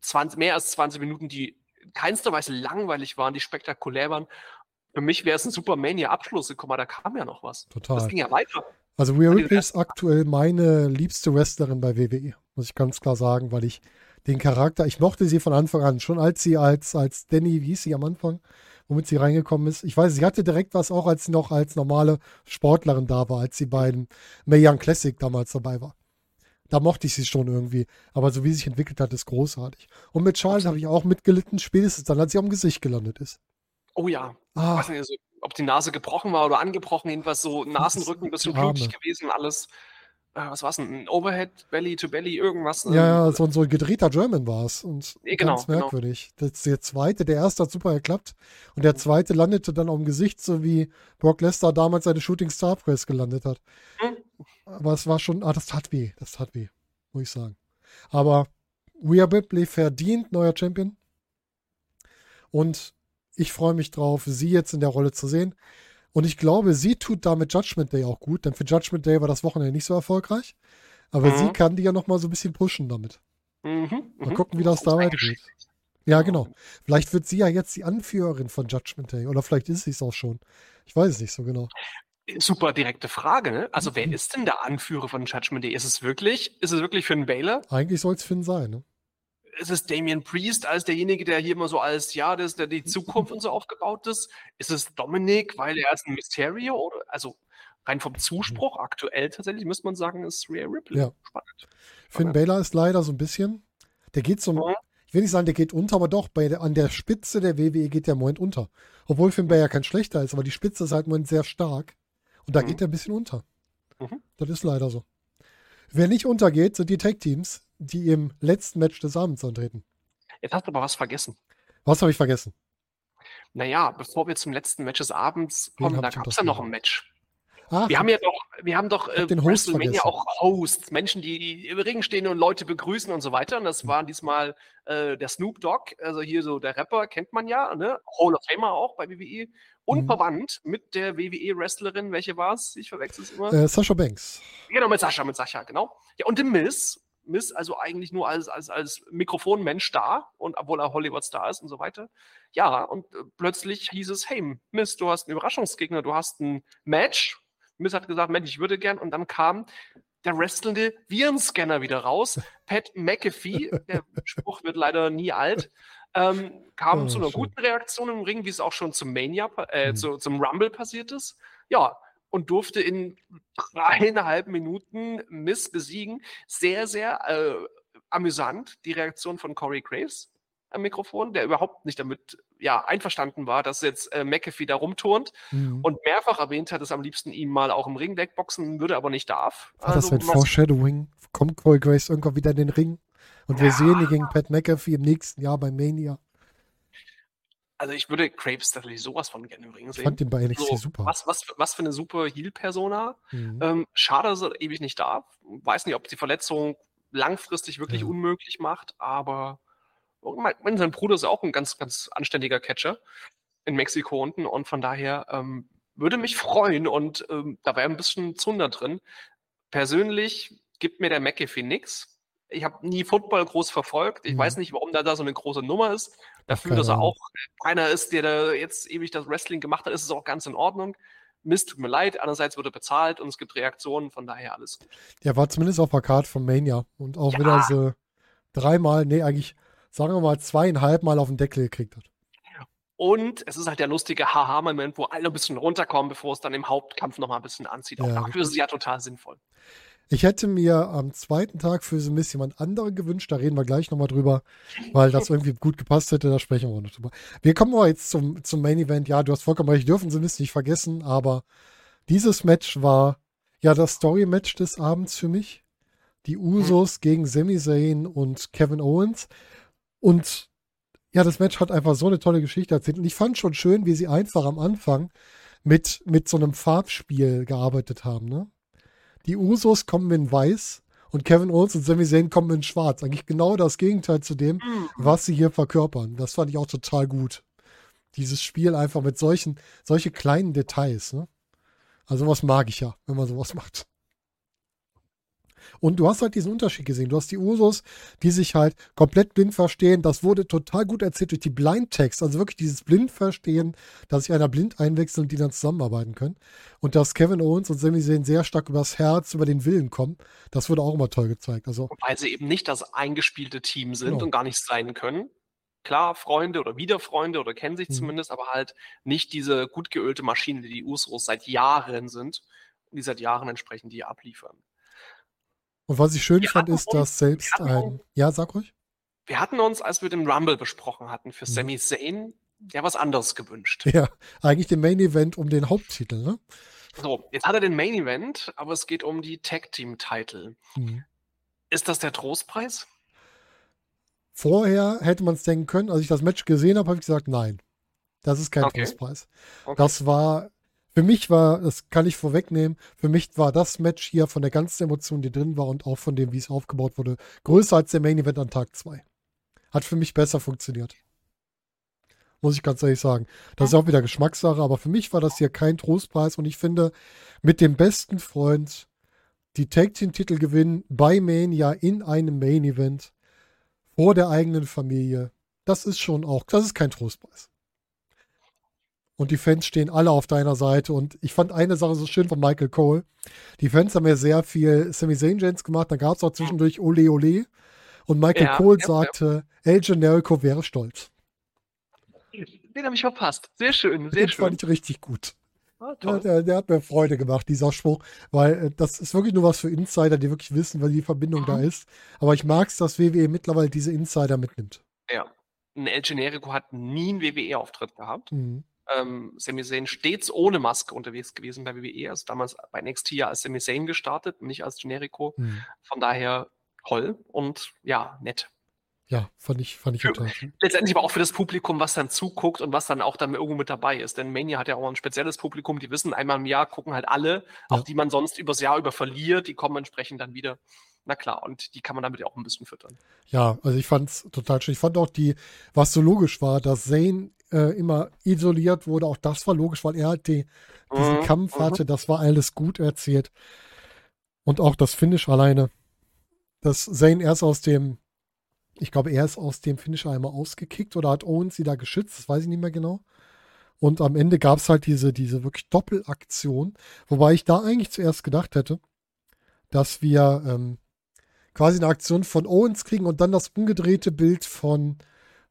20, mehr als 20 Minuten, die in keinster Weise langweilig waren, die spektakulär waren. Für mich wäre es ein Supermania-Abschluss gekommen, aber da kam ja noch was. Das Total. ging ja weiter. Also Rhea Ripley ist aktuell meine liebste Wrestlerin bei WWE, muss ich ganz klar sagen, weil ich den Charakter, ich mochte sie von Anfang an, schon als sie als, als Danny, wie hieß sie am Anfang, womit sie reingekommen ist. Ich weiß, sie hatte direkt was auch, als sie noch als normale Sportlerin da war, als sie bei dem Mae Young Classic damals dabei war. Da mochte ich sie schon irgendwie. Aber so wie sie sich entwickelt hat, ist großartig. Und mit Charles habe ich auch mitgelitten, spätestens dann, als sie am Gesicht gelandet ist. Oh ja, ich Ah, weiß nicht, also, ob die Nase gebrochen war oder angebrochen, jedenfalls so Nasenrücken, ein bisschen blutig gewesen und alles. Äh, was war's denn? Ein Overhead, Belly to Belly, irgendwas? Ja, ähm, ja, so, so ein gedrehter German war es. Und Ja, genau, ganz genau. merkwürdig. Das, der zweite, der erste hat super geklappt. Und der zweite landete dann auf dem Gesicht, so wie Brock Lesnar damals seine Shooting Star Press gelandet hat. Hm. Aber es war schon, ah, das tat weh. Das tat weh, muss ich sagen. Aber Rhea Ripley verdient neuer Champion. Und ich freue mich drauf, sie jetzt in der Rolle zu sehen. Und ich glaube, sie tut damit Judgment Day auch gut, denn für Judgment Day war das Wochenende nicht so erfolgreich. Aber Mhm. sie kann die ja noch mal so ein bisschen pushen damit. Mhm, Mal mhm. gucken, wie das da weitergeht. Ja, genau. Vielleicht wird sie ja jetzt die Anführerin von Judgment Day. Oder vielleicht ist sie es auch schon. Ich weiß es nicht so genau. Super direkte Frage, ne? Also Mhm. wer ist denn der Anführer von Judgment Day? Ist es wirklich, ist es wirklich Finn Balor? Eigentlich soll es Finn sein, ne? Ist es Damian Priest als derjenige, der hier immer so als, ja, das, der die Zukunft und so aufgebaut ist? Ist es Dominic, weil er ist ein Mysterio? Oder, also rein vom Zuspruch aktuell tatsächlich müsste man sagen, ist Rhea Ripley. Ja. Spannend. Finn Okay. Balor ist leider so ein bisschen. Der geht so. Ja. Ich will nicht sagen, der geht unter, aber doch, bei an der Spitze der WWE geht der im Moment unter. Obwohl Finn Balor kein schlechter ist, aber die Spitze ist halt im Moment sehr stark. Und da Mhm. geht er ein bisschen unter. Mhm. Das ist leider so. Wer nicht untergeht, sind die Tag-Teams, die im letzten Match des Abends antreten. Jetzt hast du aber was vergessen. Was habe ich vergessen? Naja, bevor wir zum letzten Match des Abends kommen, da gab es ja noch ein? Match. Ach, Wir haben ja doch, wir haben doch äh, den Host WrestleMania vergessen. auch Hosts, Menschen, die im Ring stehen und Leute begrüßen und so weiter. Und das war diesmal äh, der Snoop Dogg, also hier so der Rapper, kennt man ja, ne? Hall of Famer auch bei WWE. Mhm. verwandt mit der WWE-Wrestlerin, welche war es? Ich verwechsel es immer. äh, Sascha Banks. Genau, mit Sascha, mit Sascha, genau. Ja, und dem Miss. Miss also eigentlich nur als, als, als Mikrofonmensch da und obwohl er Hollywood-Star ist und so weiter. Ja, und äh, plötzlich hieß es, hey, Miss, du hast einen Überraschungsgegner, du hast ein Match. Miss hat gesagt, Mensch, ich würde gern. Und dann kam der wrestlende Virenscanner wieder raus. Pat McAfee, der Spruch wird leider nie alt, ähm, kam Oh, zu einer guten Reaktion im Ring, wie es auch schon zum Mania, äh, Mhm. zu, zum Rumble passiert ist. Ja, und durfte in dreieinhalb Minuten Miss besiegen. Sehr, sehr äh, amüsant, die Reaktion von Corey Graves am Mikrofon, der überhaupt nicht damit ja, einverstanden war, dass jetzt äh, McAfee da rumturnt Mhm. und mehrfach erwähnt hat, dass am liebsten ihm mal auch im Ring wegboxen würde, aber nicht darf. War das ein Foreshadowing? Kommt Corey Grace irgendwann wieder in den Ring? Und wir Ja. sehen ihn gegen Pat McAfee im nächsten Jahr bei Mania. also ich würde Graves tatsächlich sowas von gerne im Ring Ich sehen. fand den bei NXT So, super. Was, was, für- was für eine super Heal-Persona. Mhm. Ähm, schade, dass er ewig nicht darf. Weiß nicht, ob die Verletzung langfristig wirklich Ja. unmöglich macht, aber mein, sein Bruder ist auch ein ganz, ganz anständiger Catcher in Mexiko unten und von daher ähm, würde mich freuen und ähm, da wäre ein bisschen Zunder drin. Persönlich gibt mir der McAfee nix. Ich habe nie Football groß verfolgt. Ich Mhm. weiß nicht, warum da, da so eine große Nummer ist. Dafür, dass er auch keiner ist, der da jetzt ewig das Wrestling gemacht hat, ist es auch ganz in Ordnung. Mist, tut mir leid. Andererseits wurde bezahlt und es gibt Reaktionen, von daher alles gut. Der war zumindest auf der Karte von Mania und auch Ja. wieder so dreimal, nee, eigentlich, sagen wir mal, zweieinhalb Mal auf den Deckel gekriegt hat. Und es ist halt der lustige Haha-Moment, wo alle ein bisschen runterkommen, bevor es dann im Hauptkampf nochmal ein bisschen anzieht. Auch Ja, dafür ist es ja total sinnvoll. Ich hätte mir am zweiten Tag für so ein bisschen jemand anderen gewünscht, da reden wir gleich nochmal drüber, weil das irgendwie gut gepasst hätte, da sprechen wir noch drüber. Wir kommen aber jetzt zum, zum Main Event. Ja, du hast vollkommen recht, dürfen sie nicht vergessen, aber dieses Match war ja das Story-Match des Abends für mich. Die Usos mhm. gegen Sami Zayn und Kevin Owens. Und ja, das Match hat einfach so eine tolle Geschichte erzählt. Und ich fand schon schön, wie sie einfach am Anfang mit, mit so einem Farbspiel gearbeitet haben. Ne? Die Usos kommen in weiß und Kevin Owens und Sami Zayn kommen in schwarz. Eigentlich genau das Gegenteil zu dem, mhm. was sie hier verkörpern. Das fand ich auch total gut. Dieses Spiel einfach mit solchen, solche kleinen Details. Ne? Also was mag ich ja, wenn man sowas macht. Und du hast halt diesen Unterschied gesehen. Du hast die Usos, die sich halt komplett blind verstehen. Das wurde total gut erzählt durch die Blind-Text. Also wirklich dieses Blindverstehen, dass sich einer blind einwechselt und die dann zusammenarbeiten können. Und dass Kevin Owens und Sami Zayn sehr stark übers Herz, über den Willen kommen. Das wurde auch immer toll gezeigt. Also, Weil sie eben nicht das eingespielte Team sind genau. und gar nicht sein können. Klar, Freunde oder Wiederfreunde oder kennen sich mhm. zumindest, aber halt nicht diese gut geölte Maschine, die die Usos seit Jahren sind und die seit Jahren entsprechend die abliefern. Und was ich schön wir fand, ist, dass selbst ein. Ja, sag ruhig. Wir hatten uns, als wir den Rumble besprochen hatten, für mhm. Sami Zayn ja was anderes gewünscht. Ja, eigentlich den Main Event um den Haupttitel, ne? So, jetzt hat er den Main Event, aber es geht um die Tag Team Titel. Mhm. Ist das der Trostpreis? Vorher hätte man es denken können, als ich das Match gesehen habe, habe ich gesagt, nein. Das ist kein okay. Trostpreis. Okay. Das war für mich war, das kann ich vorwegnehmen, für mich war das Match hier von der ganzen Emotion, die drin war und auch von dem, wie es aufgebaut wurde, größer als der Main Event an Tag 2. Hat für mich besser funktioniert. Muss ich ganz ehrlich sagen. Das ist auch wieder Geschmackssache, aber für mich war das hier kein Trostpreis und ich finde, mit dem besten Freund die Tag Team Titel gewinnen bei Mania in einem Main Event vor der eigenen Familie, das ist schon auch, das ist kein Trostpreis und die Fans stehen alle auf deiner Seite. Und ich fand eine Sache so schön von Michael Cole. Die Fans haben ja sehr viel Sami Zayn Jens gemacht. Da gab es auch zwischendurch Ole Ole. Und Michael ja, Cole ja, sagte, ja. El Generico wäre stolz. Den habe ich verpasst. Sehr schön, sehr Den schön. fand ich richtig gut. Ah, der, der, hat mir Freude gemacht, dieser Spruch, weil äh, das ist wirklich nur was für Insider, die wirklich wissen, weil die Verbindung mhm. da ist. Aber ich mag es, dass WWE mittlerweile diese Insider mitnimmt. Ja. Ein El Generico hat nie einen WWE-Auftritt gehabt. Mhm ähm, Sami Zayn stets ohne Maske unterwegs gewesen bei WWE. Also damals bei NXT ja als Sami Zayn gestartet, nicht als Generico. Mhm. Von daher toll und ja, nett. Ja, fand ich, fand ich total. Letztendlich aber auch für das Publikum, was dann zuguckt und was dann auch dann irgendwo mit dabei ist. Denn Mania hat ja auch ein spezielles Publikum, die wissen, einmal im Jahr gucken halt alle, ja. auch die man sonst übers Jahr über verliert, die kommen entsprechend dann wieder. Na klar, und die kann man damit ja auch ein bisschen füttern. Ja, also ich fand es total schön. Ich fand auch die, was so logisch war, dass Zane äh, immer isoliert wurde. Auch das war logisch, weil er halt die, diesen mhm. Kampf mhm. hatte. Das war alles gut erzählt. Und auch das Finish alleine. Dass Zane erst aus dem, ich glaube, er ist aus dem Finish einmal ausgekickt oder hat Owens sie da geschützt, das weiß ich nicht mehr genau. Und am Ende gab es halt diese, diese wirklich Doppelaktion, wobei ich da eigentlich zuerst gedacht hätte, dass wir ähm, quasi eine Aktion von Owens kriegen und dann das umgedrehte Bild von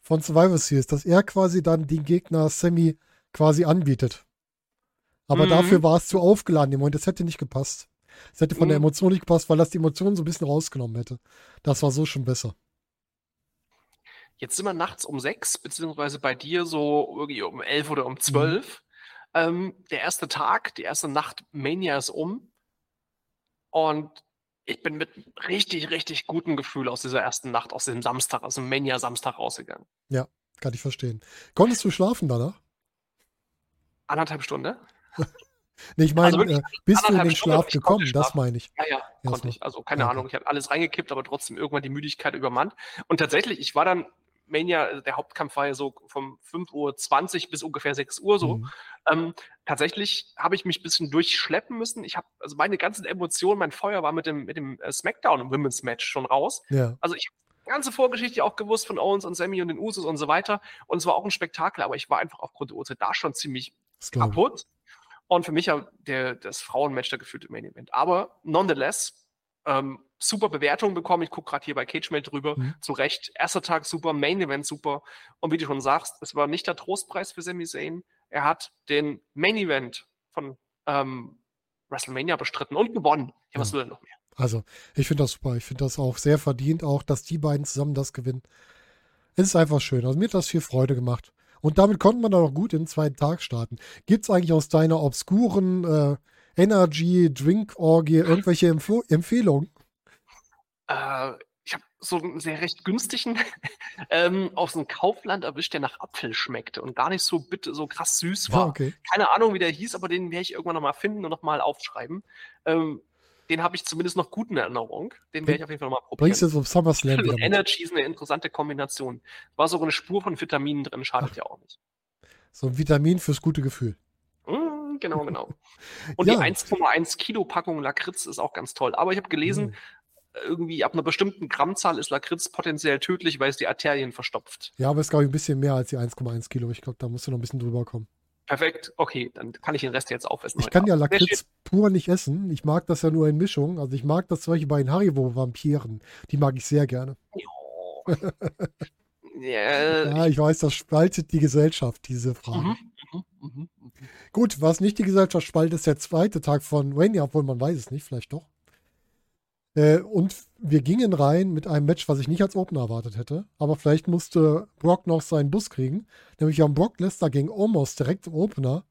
von Survivor Series, dass er quasi dann den Gegner Sammy quasi anbietet. Aber mhm. dafür war es zu aufgeladen im Moment. Das hätte nicht gepasst. Es hätte von mhm. der Emotion nicht gepasst, weil das die Emotionen so ein bisschen rausgenommen hätte. Das war so schon besser. Jetzt sind wir nachts um sechs, beziehungsweise bei dir so irgendwie um elf oder um zwölf. Mhm. Ähm, der erste Tag, die erste Nacht Mania ist um. Und ich bin mit richtig, richtig gutem Gefühl aus dieser ersten Nacht, aus dem Samstag, aus dem Mania-Samstag rausgegangen. Ja, kann ich verstehen. Konntest du schlafen danach? Anderthalb Stunden. nee, ich meine, also äh, bist du in den Schlaf gekommen? Das meine ich. Ja, ja, konnte ich. Also keine okay. Ahnung, ich habe alles reingekippt, aber trotzdem irgendwann die Müdigkeit übermannt. Und tatsächlich, ich war dann Mania, also der Hauptkampf war ja so vom 5.20 Uhr bis ungefähr 6 Uhr so. Mhm. Ähm, tatsächlich habe ich mich ein bisschen durchschleppen müssen. Ich habe, also meine ganzen Emotionen, mein Feuer war mit dem, mit dem äh, SmackDown Women's Match schon raus. Ja. Also ich habe die ganze Vorgeschichte auch gewusst von Owens und Sammy und den Usos und so weiter. Und es war auch ein Spektakel, aber ich war einfach aufgrund der Uhrzeit da schon ziemlich kaputt. Und für mich ja der, das Frauenmatch der gefühlte Main Event. Aber nonetheless, ähm, super Bewertungen bekommen. Ich gucke gerade hier bei CageMail drüber. Mhm. Zu Recht. Erster Tag super, Main Event super. Und wie du schon sagst, es war nicht der Trostpreis für Sami Zayn. Er hat den Main Event von ähm, WrestleMania bestritten und gewonnen. Ja, was will denn noch mehr? Also, ich finde das super. Ich finde das auch sehr verdient, auch, dass die beiden zusammen das gewinnen. Es ist einfach schön. Also, mir hat das viel Freude gemacht. Und damit konnte man dann auch gut in den zweiten Tag starten. Gibt es eigentlich aus deiner obskuren äh, Energy-Drink-Orgie irgendwelche Empf Empfehlungen? Äh, ich habe so einen sehr recht günstigen ähm, aus dem Kaufland erwischt, der nach Apfel schmeckte und gar nicht so bitte so krass süß Ja, war. okay. Keine Ahnung, wie der hieß, aber den werde ich irgendwann nochmal finden und nochmal aufschreiben. Ähm, den habe ich zumindest noch gut in Erinnerung. Den werde ich auf jeden Fall nochmal probieren. Bringst du jetzt auf SummerSlam wieder. Energy ist eine interessante Kombination. War sogar eine Spur von Vitaminen drin, schadet ja auch nicht. So ein Vitamin fürs gute Gefühl. Genau, genau. Und Ja. die 1,1 Kilo Packung Lakritz ist auch ganz toll. Aber ich habe gelesen, Mhm. irgendwie ab einer bestimmten Grammzahl ist Lakritz potenziell tödlich, weil es die Arterien verstopft. Ja, aber es ist, glaube ich, ein bisschen mehr als die 1,1 Kilo. Ich glaube, da musst du noch ein bisschen drüber kommen. Perfekt, okay, dann kann ich den Rest jetzt aufessen. Ich kann ja Lakritz pur nicht essen. Ich mag das ja nur in Mischung. Also ich mag das solche bei den Haribo-Vampiren. Die mag ich sehr gerne. Ja, ich weiß, das spaltet die Gesellschaft, diese Frage. mhm, mhm, mhm, mhm. Gut, was nicht die Gesellschaft spaltet, ist der zweite Tag von Wayne, obwohl man weiß es nicht, vielleicht doch. Äh, und wir gingen rein mit einem Match, was ich nicht als Opener erwartet hätte. Aber vielleicht musste Brock noch seinen Bus kriegen. Nämlich wir haben Brock Lesnar gegen Omos direkt im Opener.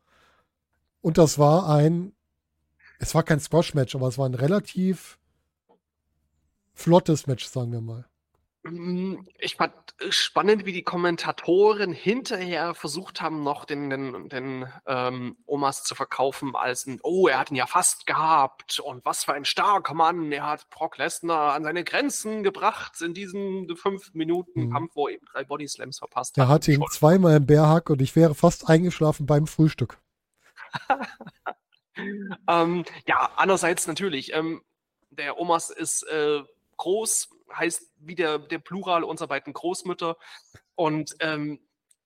Und das war ein, es war kein Squash-Match, aber es war ein relativ flottes Match, sagen wir mal. Mm, Ich fand äh, spannend, wie die Kommentatoren hinterher versucht haben, noch den, den, den ähm, Omas zu verkaufen als ein, oh, er hat ihn ja fast gehabt und was für ein starker Mann, er hat Brock Lesnar an seine Grenzen gebracht in diesem fünf Minuten Mhm. Kampf, wo er eben drei Bodyslams verpasst hat. hatte ihn Schon. zweimal im Bärhack und ich wäre fast eingeschlafen beim Frühstück. Ähm, ja, andererseits natürlich, ähm, der Omas ist äh, groß, heißt wie der, der Plural unserer beiden Großmütter und ähm,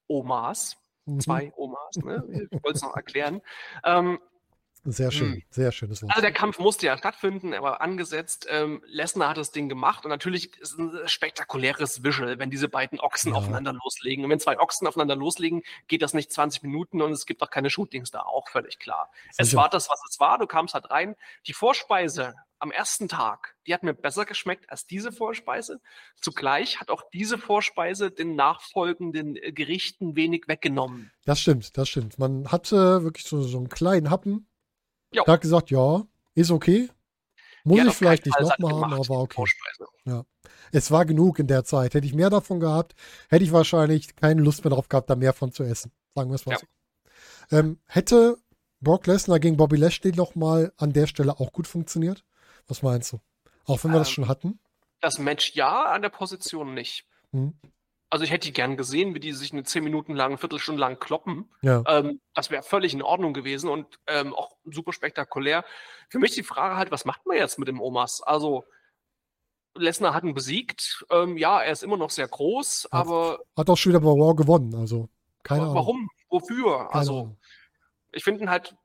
Omas, Mhm. zwei Omas, ne? ich wollte es noch erklären. Ähm, Sehr schön, Hm. sehr schönes Wort. also der Kampf musste ja stattfinden, er war angesetzt. Ähm, Lesnar hat das Ding gemacht und natürlich ist es ein spektakuläres Visual, wenn diese beiden Ochsen Ja. aufeinander loslegen. Und wenn zwei Ochsen aufeinander loslegen, geht das nicht 20 Minuten und es gibt auch keine Shootings da, auch völlig klar. Es Sicher. war das, was es war. Du kamst halt rein. Die Vorspeise am ersten Tag, die hat mir besser geschmeckt als diese Vorspeise. Zugleich hat auch diese Vorspeise den nachfolgenden äh, Gerichten wenig weggenommen. Das stimmt, das stimmt. Man hatte wirklich so, so einen kleinen Happen. Jo. Da hat gesagt, ja, ist okay. Muss hat ich vielleicht nicht nochmal haben, aber okay. Vorspeise. Es war genug in der Zeit. Hätte ich mehr davon gehabt, hätte ich wahrscheinlich keine Lust mehr drauf gehabt, da mehr von zu essen. Sagen wir es mal Ja. so. Ähm, hätte Brock Lesnar gegen Bobby Lashley noch mal an der Stelle auch gut funktioniert? Was meinst du? Auch wenn wir das Ähm, schon hatten? Das Match ja, an der Position nicht. Hm? Also ich hätte die gern gesehen, wie die sich eine 10 Minuten lang, Viertelstunde lang kloppen. Ja. Ähm, das wäre völlig in Ordnung gewesen und ähm, auch super spektakulär. Für mich die Frage halt, was macht man jetzt mit dem Omas? Also Lesnar hat ihn besiegt. Ähm, ja, er ist immer noch sehr groß, Ja, aber Hat auch schon wieder bei Raw gewonnen, also keine Ahnung. warum? Wofür? Keine also Ahnung. ich finde ihn halt,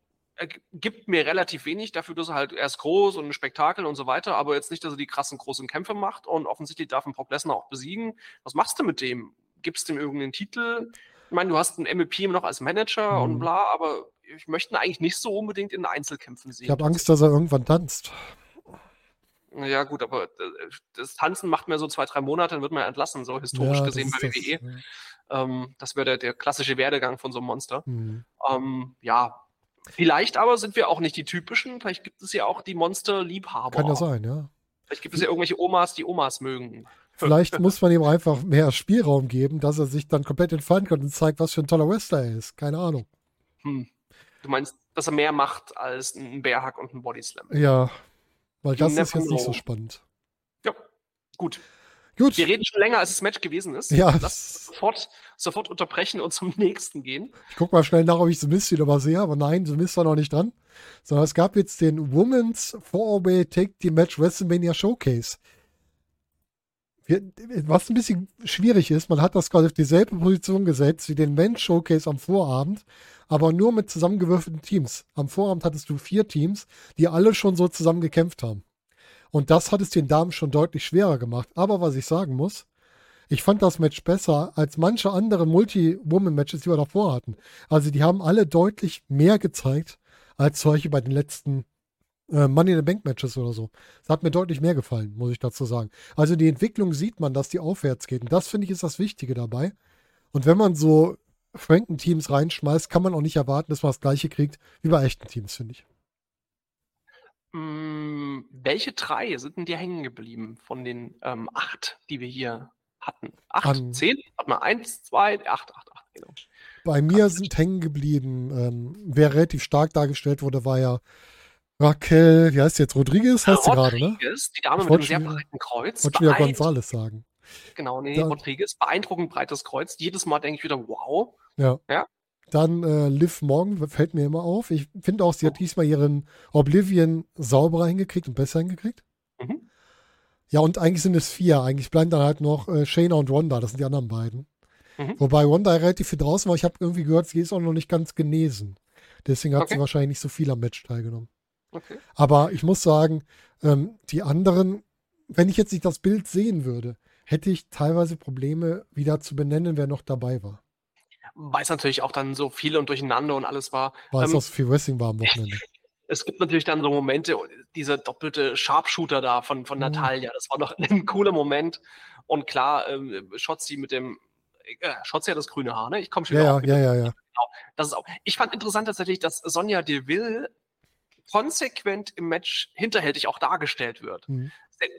gibt mir relativ wenig dafür, dass er halt, er ist groß und ein Spektakel und so weiter, aber jetzt nicht, dass er die krassen großen Kämpfe macht und offensichtlich darf ein Brock Lesnar auch besiegen. Was machst du mit dem? Gibst dem irgendeinen Titel? Ich meine, du hast einen MVP immer noch als Manager Mhm. und bla, aber ich möchte ihn eigentlich nicht so unbedingt in Einzelkämpfen sehen. Ich habe Angst, dass er irgendwann tanzt. Ja, gut, aber äh, das Tanzen macht mir so zwei, drei Monate, dann wird man entlassen, so historisch Ja, gesehen bei WWE. das, Ähm, das wäre der, der klassische Werdegang von so einem Monster. ja. Hm. Ähm, ja, vielleicht aber sind wir auch nicht die typischen. Vielleicht gibt es ja auch die Monster-Liebhaber. Kann ja sein, ja. Vielleicht gibt es ja irgendwelche Omas, die Omas mögen. Vielleicht muss man ihm einfach mehr Spielraum geben, dass er sich dann komplett entfalten kann und zeigt, was für ein toller Wrestler er ist. Keine Ahnung. Hm. Du meinst, dass er mehr macht als ein Bärhack und ein Bodyslam. Ja, weil das ist jetzt nicht so spannend. Ja, gut. Gut, Wir reden schon länger, als das Match gewesen ist. Ja, Lass sofort, sofort unterbrechen und zum nächsten gehen. ich guck mal schnell nach, ob ich The Mist wieder übersehe, aber nein, The Mist war noch nicht dran. Sondern es gab jetzt den Women's 4-Way Take the Match WrestleMania Showcase. Was ein bisschen schwierig ist, man hat das quasi auf dieselbe Position gesetzt wie den Men's Showcase am Vorabend, aber nur mit zusammengewürfelten Teams. Am Vorabend hattest du vier Teams, die alle schon so zusammen gekämpft haben. Und das hat es den Damen schon deutlich schwerer gemacht. Aber was ich sagen muss, ich fand das Match besser als manche andere Multi-Woman-Matches, die wir davor hatten. Also die haben alle deutlich mehr gezeigt als solche bei den letzten äh, Money in the Bank Matches oder so. Das hat mir deutlich mehr gefallen, muss ich dazu sagen. Also die Entwicklung sieht man, dass die aufwärts geht. Und das finde ich ist das Wichtige dabei. Und wenn man so Franken-Teams reinschmeißt, kann man auch nicht erwarten, dass man das gleiche kriegt wie bei echten Teams, finde ich. Mm, welche drei sind denn dir hängen geblieben von den ähm, acht, die wir hier hatten? Acht? An- zehn? Warte mal, eins, zwei, acht, acht, acht, genau. Bei mir sind hängen geblieben, ähm, wer relativ stark dargestellt wurde, war ja Raquel, wie heißt sie jetzt? Rodriguez heißt sie gerade, ne? Rodriguez, die Dame Ich mit dem wollte sehr breiten Kreuz. Wollte wieder beeindruckend- Gonzales sagen. Genau, nee, Da- Rodriguez, beeindruckend breites Kreuz. Jedes Mal denke ich wieder, wow. Ja. Ja. Dann äh, Liv Morgan fällt mir immer auf. Ich finde auch, sie hat diesmal ihren Oblivion sauberer hingekriegt und besser hingekriegt. Mhm. Ja, und eigentlich sind es vier. Eigentlich bleiben dann halt noch äh, Shayna und Ronda. Das sind die anderen beiden. Mhm. Wobei Ronda relativ viel draußen war. Ich habe irgendwie gehört, sie ist auch noch nicht ganz genesen. Deswegen hat Okay. sie wahrscheinlich nicht so viel am Match teilgenommen. Okay. Aber ich muss sagen, ähm, die anderen, wenn ich jetzt nicht das Bild sehen würde, hätte ich teilweise Probleme, wieder zu benennen, wer noch dabei war. Weil es natürlich auch dann so viel und durcheinander und alles war. Weil es Ähm, auch so viel Wrestling war am Wochenende. Es gibt natürlich dann so Momente, dieser doppelte Sharpshooter da von, von Mhm. Natalia, das war noch ein cooler Moment. Und klar, ähm, Schotzi mit dem, äh, Schotzi hat das grüne Haar, ne? Ich komme schon Ja, wieder ja, auf. ja, ja, ja. Das ist auch, ich fand interessant tatsächlich, dass Sonja Deville konsequent im Match hinterhältig auch dargestellt wird. Mhm.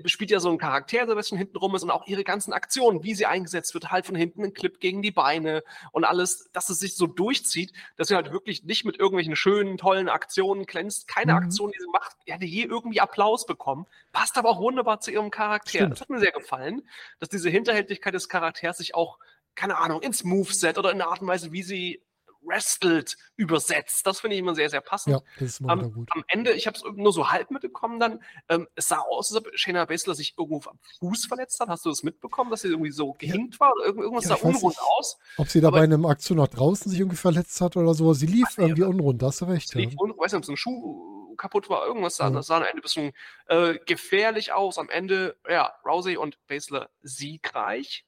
Spielt ja so einen Charakter, der ein bisschen hinten rum ist und auch ihre ganzen Aktionen, wie sie eingesetzt wird, halt von hinten ein Clip gegen die Beine und alles, dass es sich so durchzieht, dass sie halt wirklich nicht mit irgendwelchen schönen, tollen Aktionen glänzt. Keine Mhm. Aktion, die sie macht, die hätte je irgendwie Applaus bekommen. Passt aber auch wunderbar zu ihrem Charakter. Stimmt. Das hat mir sehr gefallen, dass diese Hinterhältigkeit des Charakters sich auch, keine Ahnung, ins Moveset oder in der Art und Weise, wie sie wrestelt, übersetzt. Das finde ich immer sehr, sehr passend. Ja, das ist Am, gut. am Ende, ich habe es nur so halb mitbekommen dann, ähm, es sah aus, als ob Shayna Baszler sich irgendwo am Fuß verletzt hat. Hast du das mitbekommen, dass sie irgendwie so gehinkt war? Oder irgend- irgendwas Ja, sah unrund nicht. aus? Ob sie da bei einem Aktion nach draußen sich irgendwie verletzt hat oder so. Sie lief nicht, irgendwie unrund, da hast du recht. Es Ja. lief unrund, weiß nicht, ob so ein Schuh kaputt war, irgendwas sah, Ja. das sah am Ende ein bisschen äh, gefährlich aus. Am Ende, ja, Rousey und Baszler siegreich.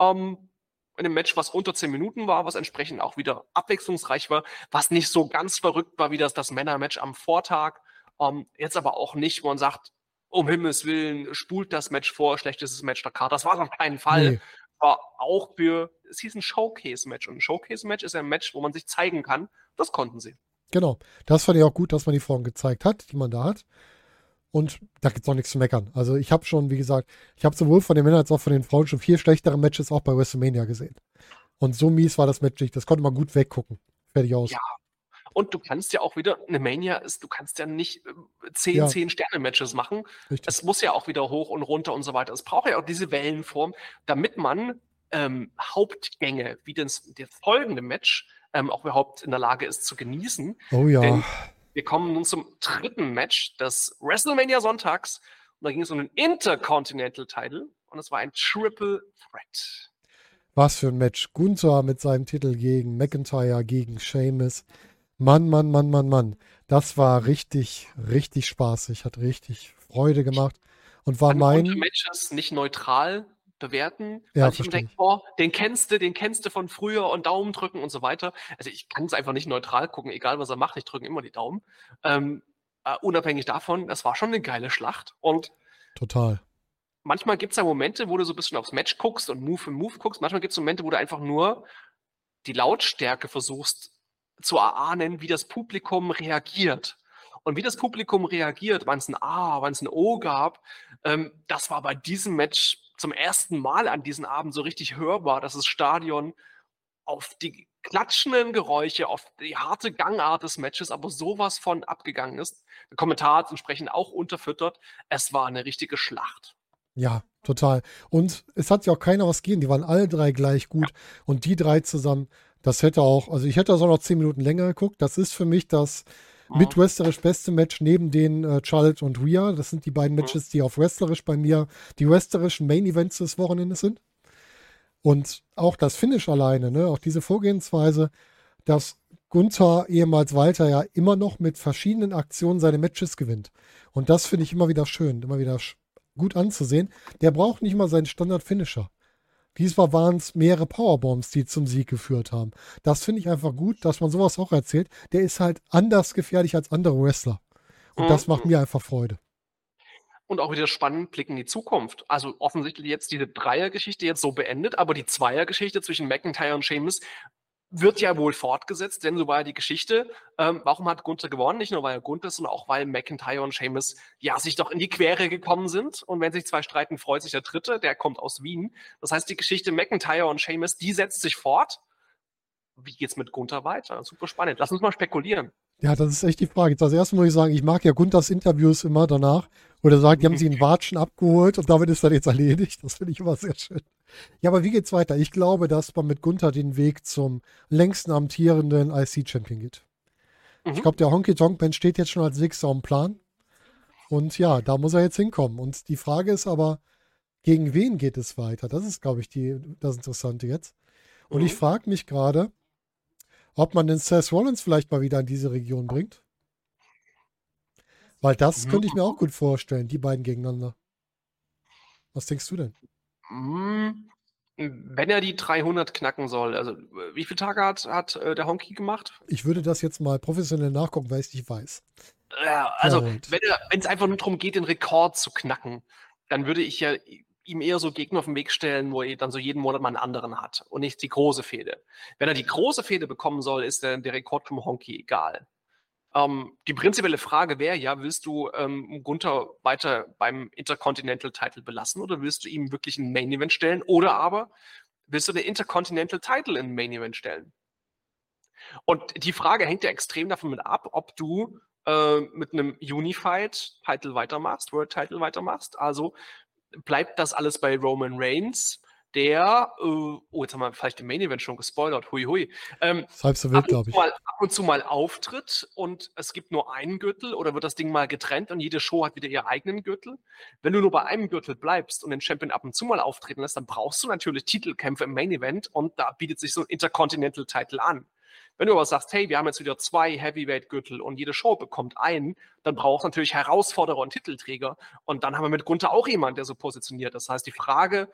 Ähm, in einem Match, was unter 10 Minuten war, was entsprechend auch wieder abwechslungsreich war, was nicht so ganz verrückt war wie das, das Männermatch am Vortag. Ähm, jetzt aber auch nicht, wo man sagt, um Himmels Willen, spult das Match vor, schlechtestes Match der Karte. Das war auf keinen Fall. Nee. War auch für, es hieß ein Showcase-Match. Und ein Showcase-Match ist ja ein Match, wo man sich zeigen kann. Das konnten sie. Genau. Das fand ich auch gut, dass man die Frauen gezeigt hat, die man da hat. Und da gibt es auch nichts zu meckern. Also ich habe schon, wie gesagt, ich habe sowohl von den Männern als auch von den Frauen schon vier schlechtere Matches auch bei WrestleMania gesehen. Und so mies war das Match nicht. Das konnte man gut weggucken. Fertig aus. Ja. Und du kannst ja auch wieder, eine Mania ist, du kannst ja nicht äh, 10, Ja. 10 Sterne-Matches machen. Richtig. Es muss ja auch wieder hoch und runter und so weiter. Es braucht ja auch diese Wellenform, damit man ähm, Hauptgänge, wie das, das folgende Match, ähm, auch überhaupt in der Lage ist zu genießen. Oh ja. Denn wir kommen nun zum dritten Match des WrestleMania Sonntags. Und da ging es um den Intercontinental Title. Und es war ein Triple Threat. Was für ein Match. Gunther mit seinem Titel gegen McIntyre, gegen Sheamus. Mann, Mann, Mann, Mann, Mann. Das war richtig, richtig spaßig. Hat richtig Freude gemacht. Und war konnte mein. Matches nicht neutral bewerten, Ja, weil ich denke, boah, den kennst du, den kennst du von früher und Daumen drücken und so weiter. Also ich kann es einfach nicht neutral gucken, egal was er macht, ich drücke immer die Daumen. Ähm, äh, unabhängig davon, das war schon eine geile Schlacht und Total. manchmal gibt es ja Momente, wo du so ein bisschen aufs Match guckst und Move für Move guckst. Manchmal gibt es Momente, wo du einfach nur die Lautstärke versuchst zu erahnen, wie das Publikum reagiert. Und wie das Publikum reagiert, wann es ein A, wann es ein O gab, ähm, das war bei diesem Match zum ersten Mal an diesem Abend so richtig hörbar, dass das Stadion auf die klatschenden Geräusche, auf die harte Gangart des Matches, aber sowas von abgegangen ist. Der Kommentar hat entsprechend auch unterfüttert. Es war eine richtige Schlacht. Ja, total. Und es hat ja auch keiner was gegeben. Die waren alle drei gleich gut. Und die drei zusammen, das hätte auch, also ich hätte das auch noch zehn Minuten länger geguckt. Das ist für mich das mit wrestlerisch beste Match neben den äh, Charlotte und Rhea. Das sind die beiden Matches, die auf wrestlerisch bei mir die wrestlerischen Main Events des Wochenendes sind. Und auch das Finish alleine, ne, auch diese Vorgehensweise, dass Gunther, ehemals Walter, ja immer noch mit verschiedenen Aktionen seine Matches gewinnt. Und das finde ich immer wieder schön, immer wieder gut anzusehen. Der braucht nicht mal seinen Standard-Finisher. Diesmal waren es mehrere Powerbombs, die zum Sieg geführt haben. Das finde ich einfach gut, dass man sowas auch erzählt. Der ist halt anders gefährlich als andere Wrestler. Und das macht Mhm. mir einfach Freude. Und auch wieder spannend Blick in die Zukunft. Also offensichtlich jetzt diese Dreiergeschichte jetzt so beendet, aber die Zweiergeschichte zwischen McIntyre und Sheamus wird ja wohl fortgesetzt, denn so war ja die Geschichte. Ähm, warum hat Gunther gewonnen? Nicht nur weil er Gunther ist, sondern auch weil McIntyre und Sheamus ja sich doch in die Quere gekommen sind. Und wenn sich zwei streiten, freut sich der Dritte, der kommt aus Wien. Das heißt, die Geschichte McIntyre und Sheamus, die setzt sich fort. Wie geht's mit Gunther weiter? Super spannend. Lass uns mal spekulieren. Ja, das ist echt die Frage. Jetzt als erstes muss ich sagen, ich mag ja Gunthers Interviews immer danach, wo er sagt, die haben sie in Watschen abgeholt und damit ist dann jetzt erledigt. Das finde ich immer sehr schön. Ja, aber wie geht's weiter? Ich glaube, dass man mit Gunther den Weg zum längsten amtierenden IC-Champion geht. Mhm. Ich glaube, der Honky Tonk Man steht jetzt schon als nächster am Plan. Und ja, da muss er jetzt hinkommen. Und die Frage ist aber, gegen wen geht es weiter? Das ist, glaube ich, die, das Interessante jetzt. Und Mhm. ich frage mich gerade, ob man den Seth Rollins vielleicht mal wieder in diese Region bringt. Weil das Mhm. könnte ich mir auch gut vorstellen, die beiden gegeneinander. Was denkst du denn? Mm, Wenn er die 300 knacken soll, also äh, wie viele Tage hat, hat äh, der Honky gemacht? Ich würde das jetzt mal professionell nachgucken, weil ich es nicht weiß. Ja, also er- wenn es einfach nur darum geht, den Rekord zu knacken, dann würde ich ja ihm eher so Gegner auf den Weg stellen, wo er dann so jeden Monat mal einen anderen hat und nicht die große Fehde. Wenn er die große Fehde bekommen soll, ist der, der Rekord vom Honky egal. Ähm, die prinzipielle Frage wäre ja, willst du ähm, Gunther weiter beim Intercontinental Title belassen oder willst du ihm wirklich ein Main Event stellen oder aber willst du den Intercontinental Title in ein Main Event stellen? Und die Frage hängt ja extrem davon mit ab, ob du äh, mit einem Unified Title weitermachst, World Title weitermachst. Also bleibt das alles bei Roman Reigns, der, äh, oh, jetzt haben wir vielleicht im Main Event schon gespoilert, hui hui, ähm, Das halb so ab, wild, und glaube zu ich. mal, ab und zu mal auftritt und es gibt nur einen Gürtel oder wird das Ding mal getrennt und jede Show hat wieder ihren eigenen Gürtel. Wenn du nur bei einem Gürtel bleibst und den Champion ab und zu mal auftreten lässt, dann brauchst du natürlich Titelkämpfe im Main Event und da bietet sich so ein Intercontinental Title an. Wenn du aber sagst, hey, wir haben jetzt wieder zwei Heavyweight-Gürtel und jede Show bekommt einen, dann brauchst du natürlich Herausforderer und Titelträger. Und dann haben wir mit Gunther auch jemanden, der so positioniert. Das heißt, die Frage,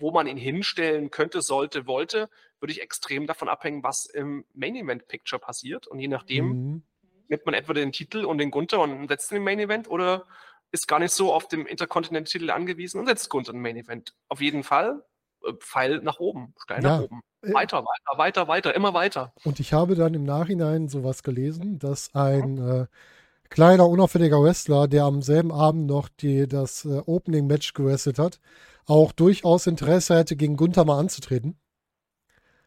wo man ihn hinstellen könnte, sollte, wollte, würde ich extrem davon abhängen, was im Main Event Picture passiert. Und je nachdem Mhm. nimmt man entweder den Titel und den Gunther und setzt ihn im Main Event oder ist gar nicht so auf dem Intercontinental-Titel angewiesen und setzt Gunther im Main Event. Auf jeden Fall äh, Pfeil nach oben, steil Ja. nach oben. Weiter, weiter, weiter, weiter, immer weiter. Und ich habe dann im Nachhinein sowas gelesen, dass ein äh, kleiner, unauffälliger Wrestler, der am selben Abend noch die, das äh, Opening-Match gewrestelt hat, auch durchaus Interesse hätte, gegen Gunther mal anzutreten.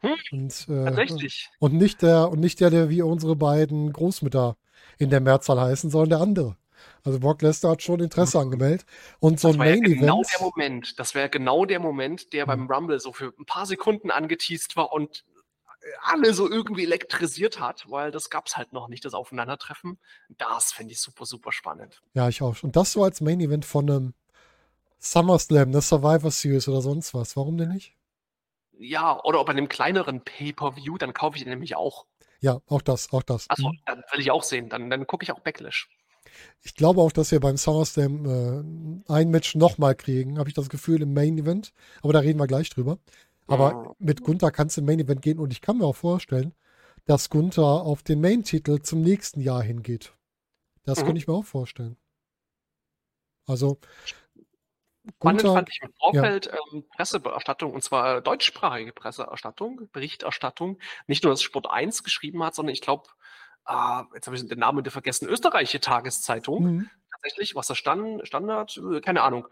Hm, Und, äh, Tatsächlich. und nicht der, und nicht der, der wie unsere beiden Großmütter in der Mehrzahl heißen, sondern der andere. Also Brock Lesnar hat schon Interesse angemeldet. Und so Das ein war ja Main genau Event. der Moment. Das wäre genau der Moment, der beim Hm. Rumble so für ein paar Sekunden angeteased war und alle so irgendwie elektrisiert hat, weil das gab es halt noch nicht, das Aufeinandertreffen. Das finde ich super, super spannend. Ja, ich auch. Und das so als Main Event von einem SummerSlam, eine Survivor Series oder sonst was. Warum denn nicht? Ja, oder ob bei einem kleineren Pay-Per-View, dann kaufe ich den nämlich auch. Ja, auch das, auch das. Achso, Mhm. dann will ich auch sehen. Dann, dann gucke ich auch Backlash. Ich glaube auch, dass wir beim SummerSlam äh, ein Match nochmal kriegen, habe ich das Gefühl, im Main Event. Aber da reden wir gleich drüber. Aber Mhm. mit Gunther kannst du im Main Event gehen und ich kann mir auch vorstellen, dass Gunther auf den Main-Titel zum nächsten Jahr hingeht. Das Mhm. könnte ich mir auch vorstellen. Also, Spannend Gunther, fand ich im Vorfeld ähm, Pressebestattung, und zwar deutschsprachige Presseerstattung, Berichterstattung. Nicht nur, dass Sport 1 geschrieben hat, sondern ich glaube, ah, jetzt habe ich den Namen wieder vergessen, österreichische Tageszeitung. mhm. Tatsächlich, was da stand, Standard, äh, keine Ahnung.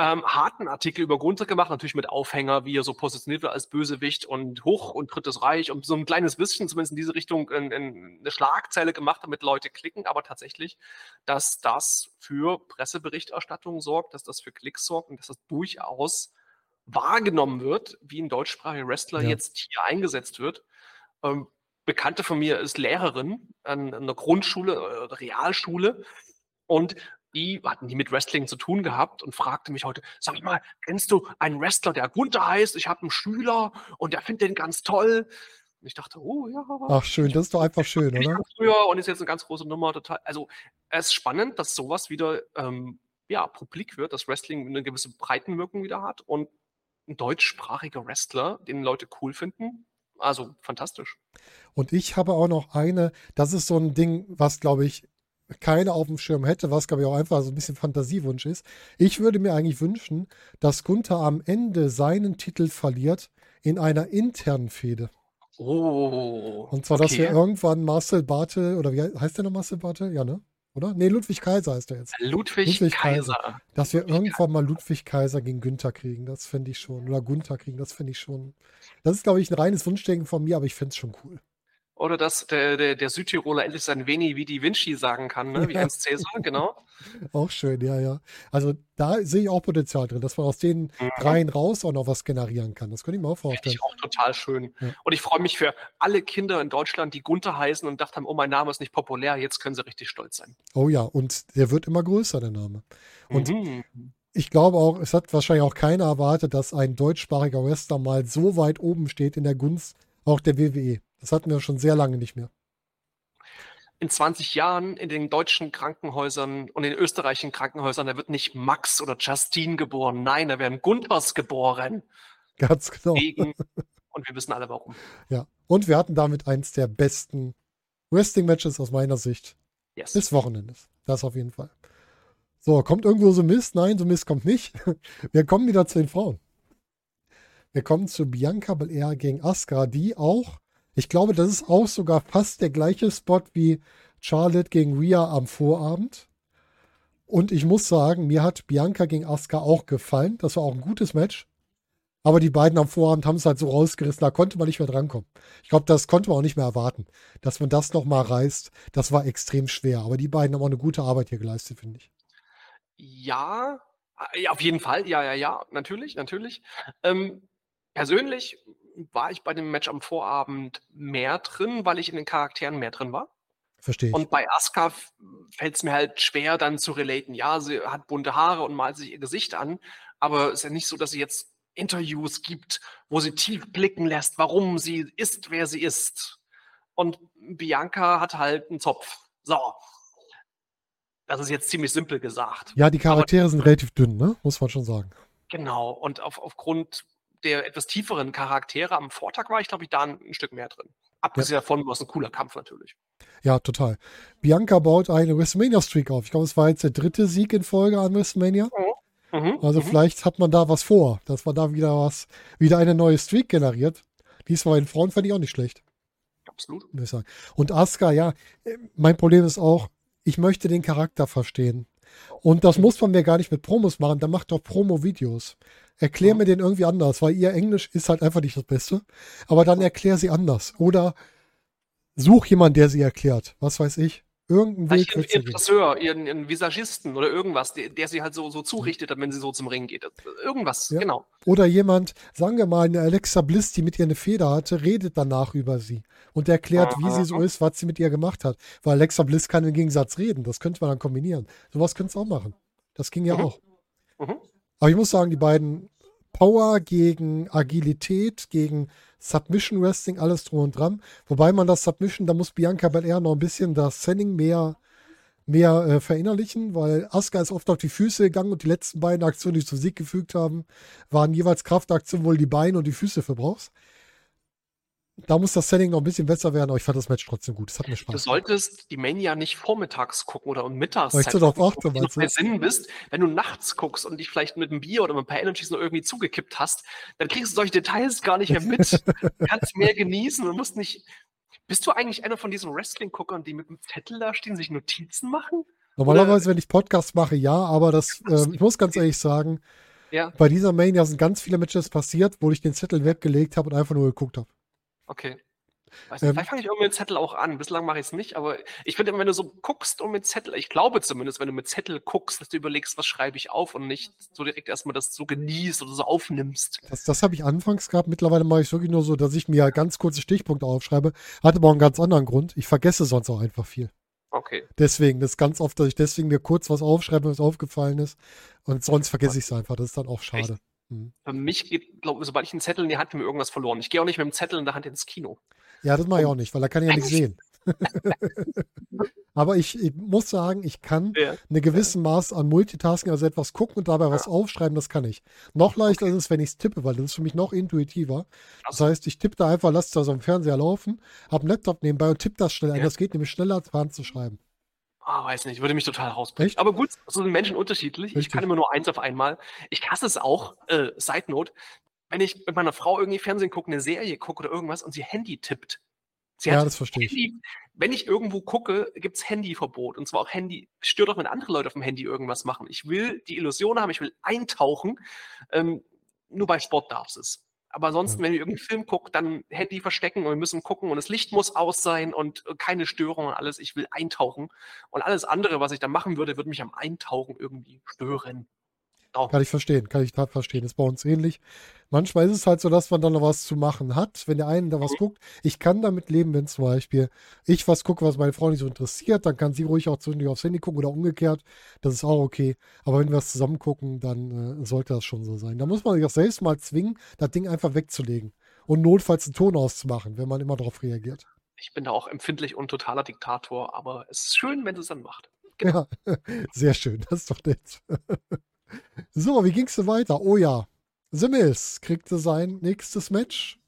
Ähm, harten Artikel über Gunther gemacht, natürlich mit Aufhänger, wie er so positioniert wird als Bösewicht und hoch und drittes Reich und so ein kleines bisschen, zumindest in diese Richtung, in, in eine Schlagzeile gemacht, damit Leute klicken, aber tatsächlich, dass das für Presseberichterstattung sorgt, dass das für Klicks sorgt und dass das durchaus wahrgenommen wird, wie ein deutschsprachiger Wrestler Ja. jetzt hier eingesetzt wird. Ähm, Bekannte von mir ist Lehrerin an einer Grundschule, äh, Realschule und die hatten nie mit Wrestling zu tun gehabt und fragte mich heute, sag mal, kennst du einen Wrestler, der Gunther heißt? Ich habe einen Schüler und der findet den ganz toll. Und ich dachte, oh ja, Ach, schön, das ist doch einfach schön, oder? früher und ist jetzt eine ganz große Nummer. Total. Also es ist spannend, dass sowas wieder ähm, ja, publik wird, dass Wrestling eine gewisse Breitenwirkung wieder hat und ein deutschsprachiger Wrestler, den Leute cool finden. Also fantastisch. Und ich habe auch noch eine, das ist so ein Ding, was, glaube ich, keiner auf dem Schirm hätte, was glaube ich auch einfach so ein bisschen Fantasiewunsch ist. Ich würde mir eigentlich wünschen, dass Gunther am Ende seinen Titel verliert in einer internen Fehde. Oh. Und zwar, dass wir okay. irgendwann Marcel Bartel, oder wie heißt der noch Marcel Bartel? Ja, ne? Oder? Nee, Ludwig Kaiser heißt er jetzt. Ludwig, Ludwig Kaiser. Kaiser. Dass wir irgendwann mal Ludwig Kaiser gegen Günther kriegen, das fände ich schon. Oder Gunther kriegen, das fände ich schon. Das ist, glaube ich, ein reines Wunschdenken von mir, aber ich fände es schon cool. Oder dass der, der, der Südtiroler endlich sein Veni wie die Vinci sagen kann, ne? wie Ja. Hans Cäsar, genau. Auch schön, ja, ja. Also da sehe ich auch Potenzial drin, dass man aus den Mhm. dreien raus auch noch was generieren kann. Das könnte ich mir auch Finde vorstellen. ich auch total schön. Ja. Und ich freue mich für alle Kinder in Deutschland, die Gunther heißen und gedacht haben, oh, mein Name ist nicht populär, jetzt können sie richtig stolz sein. Oh ja, und der wird immer größer, der Name. Und Mhm. ich glaube auch, es hat wahrscheinlich auch keiner erwartet, dass ein deutschsprachiger Wrestler mal so weit oben steht in der Gunst auch der WWE. Das hatten wir schon sehr lange nicht mehr. in 20 Jahren in den deutschen Krankenhäusern und in den österreichischen Krankenhäusern, da wird nicht Max oder Justine geboren. Nein, da werden Gunthers geboren. Ganz genau. Wegen, und wir wissen alle warum. Ja. Und wir hatten damit eins der besten Wrestling-Matches aus meiner Sicht Yes. des Wochenendes. Das auf jeden Fall. So, kommt irgendwo so Mist? Nein, so Mist kommt nicht. Wir kommen wieder zu den Frauen. Wir kommen zu Bianca Belair gegen Asuka, die auch, ich glaube, das ist auch sogar fast der gleiche Spot wie Charlotte gegen Rhea am Vorabend. Und ich muss sagen, mir hat Bianca gegen Asuka auch gefallen. Das war auch ein gutes Match. Aber die beiden am Vorabend haben es halt so rausgerissen, da konnte man nicht mehr drankommen. Ich glaube, das konnte man auch nicht mehr erwarten. Dass man das nochmal reißt, das war extrem schwer. Aber die beiden haben auch eine gute Arbeit hier geleistet, finde ich. Ja, äh, ja, auf jeden Fall. Ja, ja, ja, natürlich, natürlich. Ähm, persönlich war ich bei dem Match am Vorabend mehr drin, weil ich in den Charakteren mehr drin war. Verstehe ich. Und bei Asuka fällt es mir halt schwer, dann zu relaten. Ja, sie hat bunte Haare und malt sich ihr Gesicht an, aber es ist ja nicht so, dass sie jetzt Interviews gibt, wo sie tief blicken lässt, warum sie ist, wer sie ist. Und Bianca hat halt einen Zopf. So. Das ist jetzt ziemlich simpel gesagt. ja, die Charaktere sind relativ dünn, ne? Muss man schon sagen. Genau. Und auf, aufgrund der etwas tieferen Charaktere am Vortag war ich, glaube ich, da ein, ein Stück mehr drin. Abgesehen davon war es ein cooler Kampf natürlich. Ja, total. Bianca baut eine WrestleMania-Streak auf. Ich glaube, es war jetzt der dritte Sieg in Folge an WrestleMania. Mhm, Also mhm. vielleicht hat man da was vor, dass man da wieder was, wieder eine neue Streak generiert. Diesmal in Frauen fand ich auch nicht schlecht. Absolut. Und Asuka, ja, äh, mein Problem ist auch, ich möchte den Charakter verstehen. Und das muss man mir gar nicht mit Promos machen, dann macht doch Promo-Videos. Erklär mir den irgendwie anders, weil ihr Englisch ist halt einfach nicht das Beste. Aber dann erklär sie anders. Oder such jemanden, der sie erklärt. Was weiß ich. Irgendeinen Weg ihren, ihren. Friseur, ihren, ihren Visagisten oder irgendwas, der, der sie halt so, so zurichtet, wenn sie so zum Ring geht. Irgendwas, Ja. genau. Oder jemand, sagen wir mal, eine Alexa Bliss, die mit ihr eine Feder hatte, redet danach über sie und erklärt, wie sie so ist, was sie mit ihr gemacht hat. Weil Alexa Bliss kann im Gegensatz reden. Das könnte man dann kombinieren. Sowas könnte es auch machen. Das ging ja Mhm. auch. Mhm. Aber ich muss sagen, die beiden Power gegen Agilität, gegen Submission Wrestling, alles drum und dran. Wobei man das Submission, da muss Bianca Belair noch ein bisschen das Sending mehr, mehr äh, verinnerlichen, weil Asuka ist oft auf die Füße gegangen und die letzten beiden Aktionen, die zum Sieg gefügt haben, waren jeweils Kraftaktionen, wo du die Beine und die Füße für brauchst. Da muss das Setting noch ein bisschen besser werden, aber ich fand das Match trotzdem gut. Es hat mir Du Spaß. solltest die Mania nicht vormittags gucken oder um mittags. Weil ich so drauf achte, wenn du meinst du? Sinn bist, wenn du nachts guckst und dich vielleicht mit einem Bier oder mit ein paar Energies noch irgendwie zugekippt hast, dann kriegst du solche Details gar nicht mehr mit. Du kannst mehr genießen und musst nicht. Bist du eigentlich einer von diesen Wrestling-Guckern, die mit einem Zettel da stehen, sich Notizen machen? Normalerweise, wenn ich Podcasts mache, ja, aber das, ähm, ich muss ganz ehrlich sagen, Ja, bei dieser Mania sind ganz viele Matches passiert, wo ich den Zettel weggelegt habe und einfach nur geguckt habe. Okay. Weiß Ähm, vielleicht fange ich irgendwie mit Zettel auch an. Bislang mache ich es nicht, aber ich finde immer, wenn du so guckst und mit Zettel, ich glaube zumindest, wenn du mit Zettel guckst, dass du überlegst, was schreibe ich auf und nicht so direkt erstmal das so genießt oder so aufnimmst. Das, das habe ich anfangs gehabt. Mittlerweile mache ich es wirklich nur so, dass ich mir ganz kurze Stichpunkte aufschreibe. Hat aber auch einen ganz anderen Grund. Ich vergesse sonst auch einfach viel. Okay. Deswegen, das ist ganz oft, dass ich deswegen mir kurz was aufschreibe, was aufgefallen ist. Und sonst vergesse ich es einfach. Das ist dann auch schade. Hm. Für mich geht, glaube ich, sobald ich einen Zettel in die Hand nehme, irgendwas verloren. Ich gehe auch nicht mit dem Zettel in der Hand ins Kino. Ja, das mache ich auch nicht, weil da kann ich ja nichts sehen. Aber ich, ich muss sagen, ich kann Ja. eine gewissen Maß an Multitasking, also etwas gucken und dabei was aufschreiben, das kann ich. Noch leichter ist es, wenn ich es tippe, weil das ist für mich noch intuitiver. Das heißt, ich tippe da einfach, lasse das am Fernseher laufen, habe einen Laptop nebenbei und tippe das schnell ein. Ja. Das geht nämlich schneller, als per Hand zu schreiben. Ah, weiß nicht, würde mich total rausbringen. Echt? Aber gut, so sind Menschen unterschiedlich. Ich Richtig. kann immer nur eins auf einmal. Ich hasse es auch, äh, Side Note, wenn ich mit meiner Frau irgendwie Fernsehen gucke, eine Serie gucke oder irgendwas und sie Handy tippt. Sie Ja, das verstehe ich. Handy, wenn ich irgendwo gucke, gibt es Handyverbot. Und zwar auch Handy, stört auch, wenn andere Leute auf dem Handy irgendwas machen. Ich will die Illusion haben, ich will eintauchen. Ähm, nur bei Sport darf es. Aber ansonsten, Ja. wenn ich irgendeinen Film gucke, dann Handy verstecken und wir müssen gucken und das Licht muss aus sein und äh, keine Störung und alles. Ich will eintauchen. Und alles andere, was ich dann machen würde, würde mich am Eintauchen irgendwie stören. Auch. Kann ich verstehen, kann ich verstehen. Ist bei uns ähnlich. Manchmal ist es halt so, dass man dann noch was zu machen hat, wenn der eine da was Mhm. guckt. Ich kann damit leben, wenn zum Beispiel ich was gucke, was meine Frau nicht so interessiert, dann kann sie ruhig auch zwischendurch aufs Handy gucken oder umgekehrt. Das ist auch okay. Aber wenn wir was zusammen gucken, dann äh, sollte das schon so sein. Da muss man sich auch selbst mal zwingen, das Ding einfach wegzulegen und notfalls einen Ton auszumachen, wenn man immer darauf reagiert. Ich bin da auch empfindlich und totaler Diktator, aber es ist schön, wenn es dann macht. Ja, sehr schön. Das ist doch nett. So, wie ging's denn weiter? Oh ja, The Mills kriegte sein nächstes Match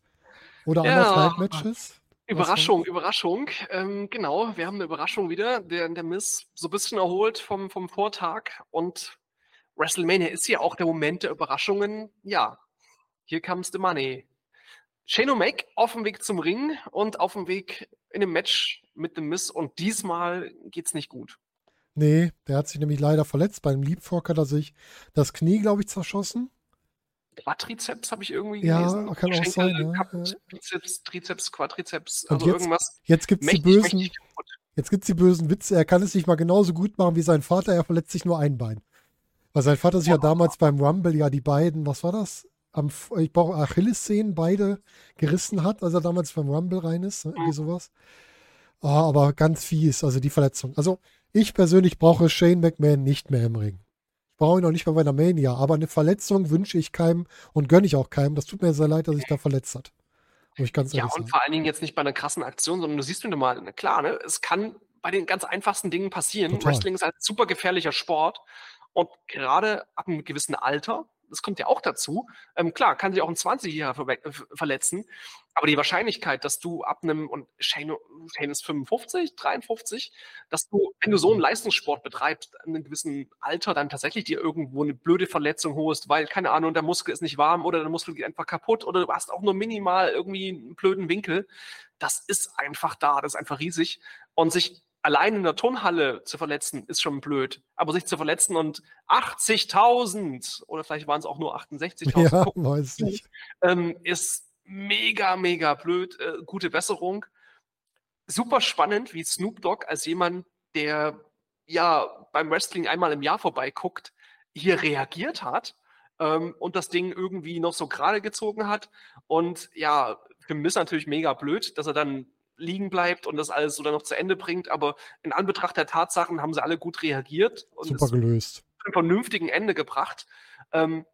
oder Ja. Matches. Überraschung, Überraschung. Ähm, genau, wir haben eine Überraschung wieder. Der, der Miss so ein bisschen erholt vom, vom Vortag und WrestleMania ist ja auch der Moment der Überraschungen. Ja, hier comes the money. Shane O'Mac auf dem Weg zum Ring und auf dem Weg in einem Match mit dem Miss und diesmal geht's nicht gut. Nee, der hat sich nämlich leider verletzt. Beim Leapfrog hat er sich das Knie, glaube ich, zerschossen. Quadrizeps habe ich irgendwie Ja, gelesen. kann auch Schenkel sein, ja. gehabt, Bizeps, Trizeps, Quadrizeps, Und also jetzt irgendwas Jetzt gibt's die mächtig, bösen, mächtig jetzt gibt's die bösen Witze. Er kann es nicht mal genauso gut machen wie sein Vater. Er verletzt sich nur ein Bein. Weil sein Vater sich ja damals beim Rumble ja die beiden, was war das? Am, ich brauche Achillessehnen beide gerissen hat, als er damals beim Rumble rein ist, ne? irgendwie sowas. Ah, aber ganz fies, also die Verletzung. Also ich persönlich brauche Shane McMahon nicht mehr im Ring. Ich brauche ihn auch nicht mehr bei der Mania, aber eine Verletzung wünsche ich keinem und gönne ich auch keinem. Das tut mir sehr leid, dass sich da verletzt hat. Muss ich ganz Ja, und sagen. vor allen Dingen jetzt nicht bei einer krassen Aktion, sondern du siehst wieder mal, klar, ne, es kann bei den ganz einfachsten Dingen passieren. Total. Wrestling ist ein super gefährlicher Sport und gerade ab einem gewissen Alter, das kommt ja auch dazu, ähm, klar, kann sich auch ein 20-Jähriger verwe- äh, verletzen, aber die Wahrscheinlichkeit, dass du ab einem, und Shane, Shane ist 55, 53, dass du, wenn du so einen Leistungssport betreibst, an einem gewissen Alter dann tatsächlich dir irgendwo eine blöde Verletzung holst, weil, keine Ahnung, der Muskel ist nicht warm oder der Muskel geht einfach kaputt oder du hast auch nur minimal irgendwie einen blöden Winkel. Das ist einfach da, das ist einfach riesig. Und sich allein in der Turnhalle zu verletzen, ist schon blöd. Aber sich zu verletzen und 80.000 oder vielleicht waren es auch nur 68.000 Ja, ähm, ist mega, mega blöd. Äh, gute Besserung. Super spannend, wie Snoop Dogg als jemand, der ja beim Wrestling einmal im Jahr vorbeiguckt, hier reagiert hat ähm, und das Ding irgendwie noch so gerade gezogen hat. Und ja, für Miss natürlich mega blöd, dass er dann liegen bleibt und das alles so dann noch zu Ende bringt. Aber in Anbetracht der Tatsachen haben sie alle gut reagiert und Super es gelöst. zu einem vernünftigen Ende gebracht. Ähm,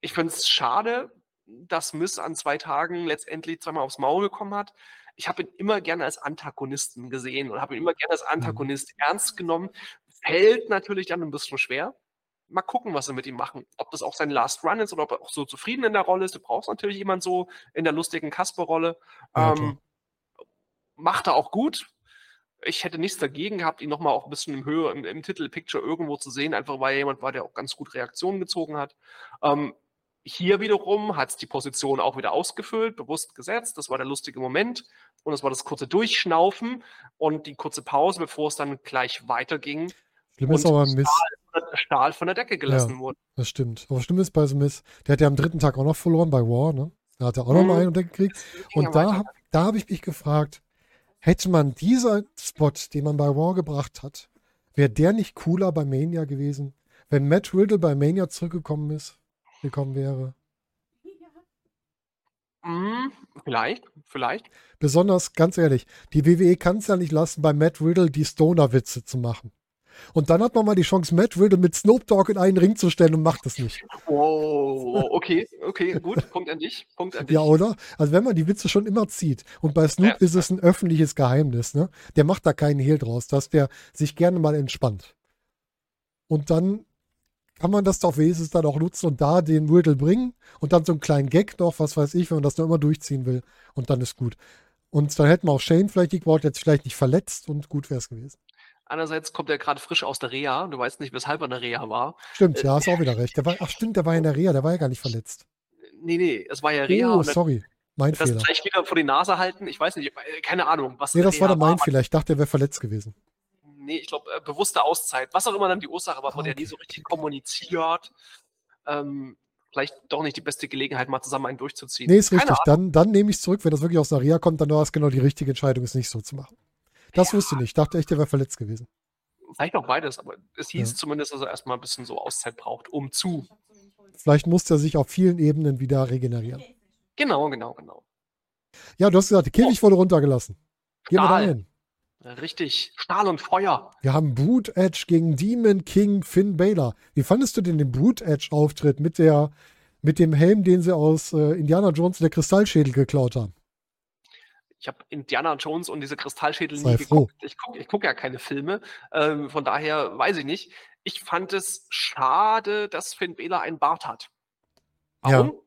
ich finde es schade, dass Miss an zwei Tagen letztendlich zweimal aufs Maul bekommen hat. Ich habe ihn immer gerne als Antagonisten gesehen und habe ihn immer gerne als Antagonist ernst genommen. Fällt natürlich dann ein bisschen schwer. Mal gucken, was sie mit ihm machen. Ob das auch sein Last Run ist oder ob er auch so zufrieden in der Rolle ist. Du brauchst natürlich jemand so in der lustigen Kasper-Rolle. Ja, ähm, macht er auch gut. Ich hätte nichts dagegen gehabt, ihn nochmal auch ein bisschen im Höhe, im, im Titelpicture irgendwo zu sehen, einfach weil er jemand war, der auch ganz gut Reaktionen gezogen hat. Ähm, hier wiederum hat es die Position auch wieder ausgefüllt, bewusst gesetzt. Das war der lustige Moment. Und das war das kurze Durchschnaufen und die kurze Pause, bevor es dann gleich weiterging. Schlimm ist Und aber und Der Stahl von der Decke gelassen wurde. Das stimmt. Aber schlimm ist bei The Miss, der hat ja am dritten Tag auch noch verloren bei War, ne? Da hat er auch noch Mhm. mal einen und gekriegt. Ja Und da, hab- da habe ich mich gefragt, hätte man dieser Spot, den man bei War gebracht hat, wäre der nicht cooler bei Mania gewesen, wenn Matt Riddle bei Mania zurückgekommen ist, gekommen wäre? Hm, vielleicht, vielleicht. Besonders, ganz ehrlich, die WWE kann es ja nicht lassen, bei Matt Riddle die Stoner-Witze zu machen. Und dann hat man mal die Chance, Matt Riddle mit Snoop Dogg in einen Ring zu stellen und macht es nicht. Wow, okay, okay, gut. Punkt an dich. Punkt an dich. Ja, oder? Also wenn man die Witze schon immer zieht. Und bei Snoop Ja. ist es ein öffentliches Geheimnis, ne? Der macht da keinen Hehl draus, dass der sich gerne mal entspannt. Und dann kann man das doch wenigstens dann auch nutzen und da den Riddle bringen und dann so einen kleinen Gag noch, was weiß ich, wenn man das noch immer durchziehen will. Und dann ist gut. Und dann hätten wir auch Shane vielleicht die gebraucht, jetzt vielleicht nicht verletzt und gut wäre es gewesen. Einerseits kommt er gerade frisch aus der Reha. Du weißt nicht, weshalb er in der Reha war. Stimmt, Äh, ja, hast auch wieder recht. Der war, ach stimmt, der war in der Reha, der war ja gar nicht verletzt. Nee, nee, es war ja Reha. Oh, sorry. Mein das Fehler. gleich wieder vor die Nase halten. Ich weiß nicht, äh, keine Ahnung, was Nee, der das war Reha dann mein Fehler. Ich dachte, er wäre verletzt gewesen. Nee, ich glaube, äh, bewusste Auszeit. Was auch immer dann die Ursache war, Ah, wurde ja nie okay, so richtig okay. kommuniziert. Ähm, vielleicht doch nicht die beste Gelegenheit, mal zusammen einen durchzuziehen. Nee, ist Keine richtig. Dann, dann nehme ich es zurück. Wenn das wirklich aus Reha kommt, dann war es genau die richtige Entscheidung, es nicht so zu machen. Das Ja. wusste ich nicht. Ich dachte echt, der wäre verletzt gewesen. Ahnung. Vielleicht auch beides, aber es hieß Ja. zumindest, dass er erstmal ein bisschen so Auszeit braucht, um zu. Vielleicht musste er sich auf vielen Ebenen wieder regenerieren. Genau, genau, genau. Ja, du hast gesagt, der Käfig wurde runtergelassen. Gehen wir da Stahl. Richtig. Stahl und Feuer. Wir haben Boot Edge gegen Demon King Finn Balor. Wie fandest du denn den Boot Edge Auftritt mit der mit dem Helm, den sie aus äh, Indiana Jones der Kristallschädel geklaut haben? Ich habe Indiana Jones und diese Kristallschädel Sei nie froh. geguckt. Ich gucke ich guck ja keine Filme. Ähm, von daher weiß ich nicht. Ich fand es schade, dass Finn Balor einen Bart hat. Ja. Warum?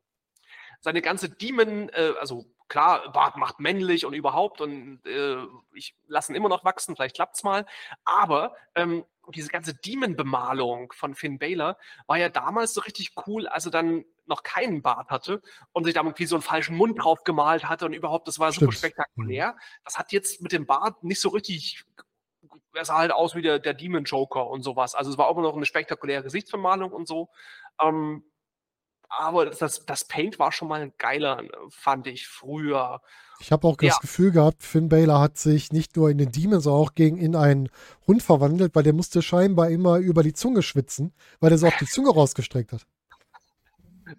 Seine ganze Demon, äh, also klar, Bart macht männlich und überhaupt und äh, ich lasse ihn immer noch wachsen, vielleicht klappt's mal. Aber ähm, diese ganze Demon-Bemalung von Finn Balor war ja damals so richtig cool, als er dann noch keinen Bart hatte und sich da irgendwie so einen falschen Mund drauf gemalt hatte und überhaupt, das war super Stimmt. spektakulär. Das hat jetzt mit dem Bart nicht so richtig, er sah halt aus wie der, der Demon Joker und sowas. Also es war auch immer noch eine spektakuläre Gesichtsbemalung und so. Ähm, aber das, das Paint war schon mal geiler, fand ich früher. Ich habe auch das Ja. Gefühl gehabt, Finn Balor hat sich nicht nur in den Demon, sondern auch gegen in einen Hund verwandelt, weil der musste scheinbar immer über die Zunge schwitzen, weil er so auch die Zunge rausgestreckt hat.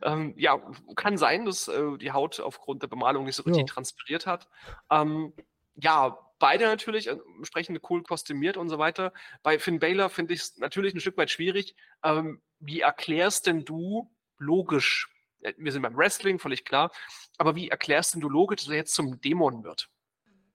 Ähm, ja, kann sein, dass äh, die Haut aufgrund der Bemalung nicht so richtig Ja. transpiriert hat. Ähm, ja, beide natürlich äh, entsprechend cool kostümiert und so weiter. Bei Finn Balor finde ich es natürlich ein Stück weit schwierig. Ähm, wie erklärst denn du logisch, äh, wir sind beim Wrestling, völlig klar, aber wie erklärst denn du logisch, dass er jetzt zum Dämon wird?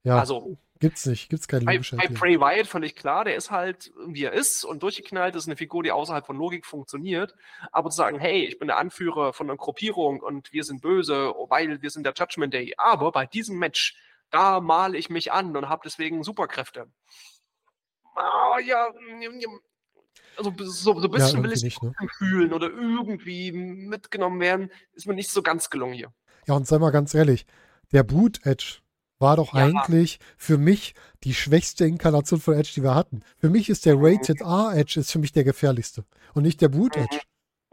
Ja, Also, gibt's nicht. Gibt's keine bei, logische bei Erklärung. Bray Wyatt völlig klar, der ist halt, wie er ist und durchgeknallt, ist eine Figur, die außerhalb von Logik funktioniert. Aber zu sagen, hey, ich bin der Anführer von einer Gruppierung und wir sind böse, weil wir sind der Judgment Day. Aber bei diesem Match, da male ich mich an und habe deswegen Superkräfte. Ah, ja, also so, so ein bisschen will irgendwie ich nicht, ne? fühlen oder irgendwie mitgenommen werden, ist mir nicht so ganz gelungen hier. Ja, und sei mal ganz ehrlich, der Boot Edge war doch Ja. eigentlich für mich die schwächste Inkarnation von Edge, die wir hatten. Für mich ist der Rated R Edge ist für mich der gefährlichste und nicht der Boot Mhm. Edge.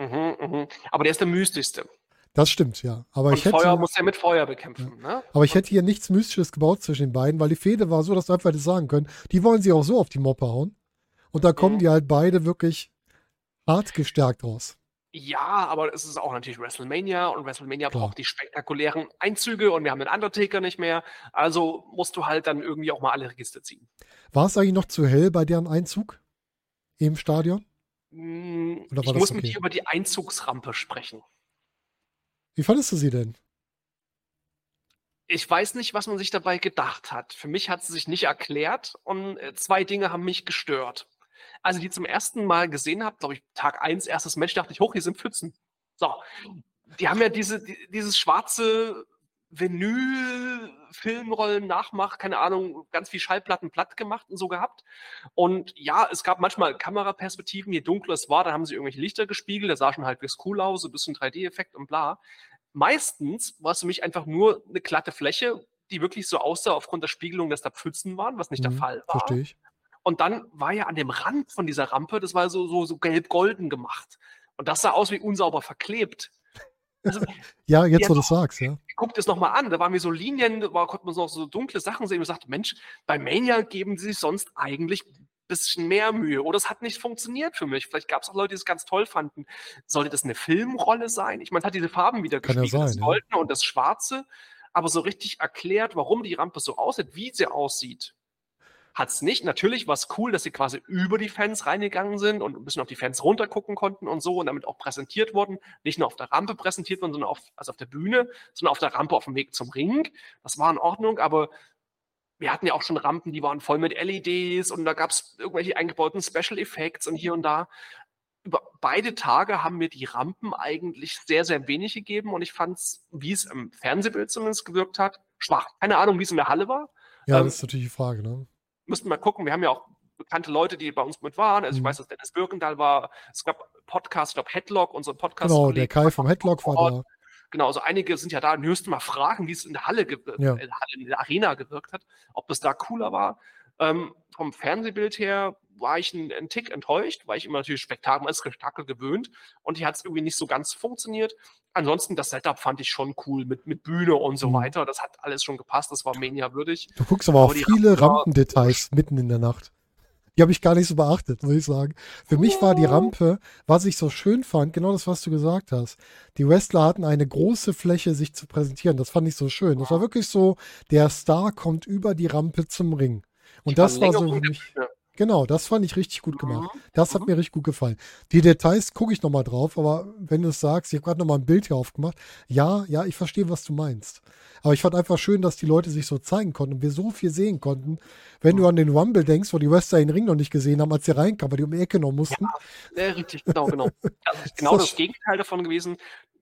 Mhm, mhm. Aber der ist der mystischste. Das stimmt, ja. Aber Und ich hätte, Feuer muss er mit Feuer bekämpfen. Ne? aber ich hätte hier nichts Mystisches gebaut zwischen den beiden, weil die Fehde war so, dass du einfach hättest sagen können, die wollen sie auch so auf die Moppe hauen. Und da kommen Mhm. die halt beide wirklich hart gestärkt raus. Ja, aber es ist auch natürlich WrestleMania und WrestleMania Klar. braucht die spektakulären Einzüge und wir haben den Undertaker nicht mehr. Also musst du halt dann irgendwie auch mal alle Register ziehen. War es eigentlich noch zu hell bei deren Einzug im Stadion? Hm, Ich muss mit okay? dir über die Einzugsrampe sprechen. Wie fandest du sie denn? Ich weiß nicht, was man sich dabei gedacht hat. Für mich hat sie sich nicht erklärt und äh, zwei Dinge haben mich gestört. Als ich die zum ersten Mal gesehen habe, glaube ich, Tag 1, erstes Match, dachte ich, hoch, hier sind Pfützen. So, die haben ja diese, die, dieses schwarze Vinyl-Filmrollen nachmacht, keine Ahnung, ganz viel Schallplatten platt gemacht und so gehabt. Und ja, es gab manchmal Kameraperspektiven, je dunkler es war, dann haben sie irgendwelche Lichter gespiegelt, das sah schon halbwegs cool aus, so ein bisschen 3D-Effekt und bla. Meistens war es für mich einfach nur eine glatte Fläche, die wirklich so aussah aufgrund der Spiegelung, dass da Pfützen waren, was nicht der Hm, Fall war. Verstehe ich. Und dann war ja an dem Rand von dieser Rampe, das war so, so, so gelb-golden gemacht. Und das sah aus wie unsauber verklebt. Also, Ja, jetzt wo du es sagst, ja. guckt es nochmal an, da waren mir so Linien, da konnte man so noch so dunkle Sachen sehen und sagt, Mensch, bei Mania geben sie sich sonst eigentlich ein bisschen mehr Mühe. Oder es hat nicht funktioniert für mich. Vielleicht gab es auch Leute, die es ganz toll fanden. Sollte das eine Filmrolle sein? Ich meine, es hat diese Farben wieder Kann ja gespiegelt, das sein, ja. Goldene und das Schwarze, aber so richtig erklärt, warum die Rampe so aussieht, wie sie aussieht, hat es nicht. Natürlich war es cool, dass sie quasi über die Fans reingegangen sind und ein bisschen auf die Fans runtergucken konnten und so und damit auch präsentiert wurden. Nicht nur auf der Rampe präsentiert wurden, sondern auf, also auf der Bühne, sondern auf der Rampe auf dem Weg zum Ring. Das war in Ordnung, aber wir hatten ja auch schon Rampen, die waren voll mit LEDs und da gab es irgendwelche eingebauten Special Effects und hier und da. Über beide Tage haben mir die Rampen eigentlich sehr, sehr wenig gegeben und ich fand es, wie es im Fernsehbild zumindest gewirkt hat, schwach. Keine Ahnung, wie es in der Halle war. Ja, Ähm, das ist natürlich die Frage, ne? Müssten mal gucken. Wir haben ja auch bekannte Leute, die bei uns mit waren. Also ich Mhm. weiß, dass Dennis Birkendahl war. Es gab Podcasts, ich glaube Headlock, unser Podcast. Genau, der Kai vom Headlock war da. Genau, also einige sind ja da und müssten mal fragen, wie es in der Halle, gewirkt, Ja. in der Arena gewirkt hat, ob das da cooler war. Ähm, vom Fernsehbild her war ich ein, ein Tick enttäuscht, weil ich immer natürlich Spektakel, als Spektakel gewöhnt und hier hat es irgendwie nicht so ganz funktioniert. Ansonsten das Setup fand ich schon cool mit, mit Bühne und so Mhm. weiter. Das hat alles schon gepasst, das war Mania würdig. Du guckst aber auch Aber die viele Rampendetails mitten in der Nacht. Die habe ich gar nicht so beachtet, muss ich sagen. Für mich war die Rampe, was ich so schön fand, genau das, was du gesagt hast. Die Wrestler hatten eine große Fläche, sich zu präsentieren. Das fand ich so schön. Das war wirklich so, der Star kommt über die Rampe zum Ring. Und das war so für mich. Bühne. Genau, das fand ich richtig gut gemacht. Mhm. Das hat mir richtig gut gefallen. Die Details gucke ich nochmal drauf, aber wenn du es sagst, ich habe gerade nochmal ein Bild hier aufgemacht. Ja, ja, ich verstehe, was du meinst. Aber ich fand einfach schön, dass die Leute sich so zeigen konnten und wir so viel sehen konnten. Wenn du an den Rumble denkst, wo die Wrestler den Ring noch nicht gesehen haben, als sie reinkamen, weil die um die Ecke noch mussten. Ja, richtig, genau, genau. Das ist genau das Gegenteil davon gewesen.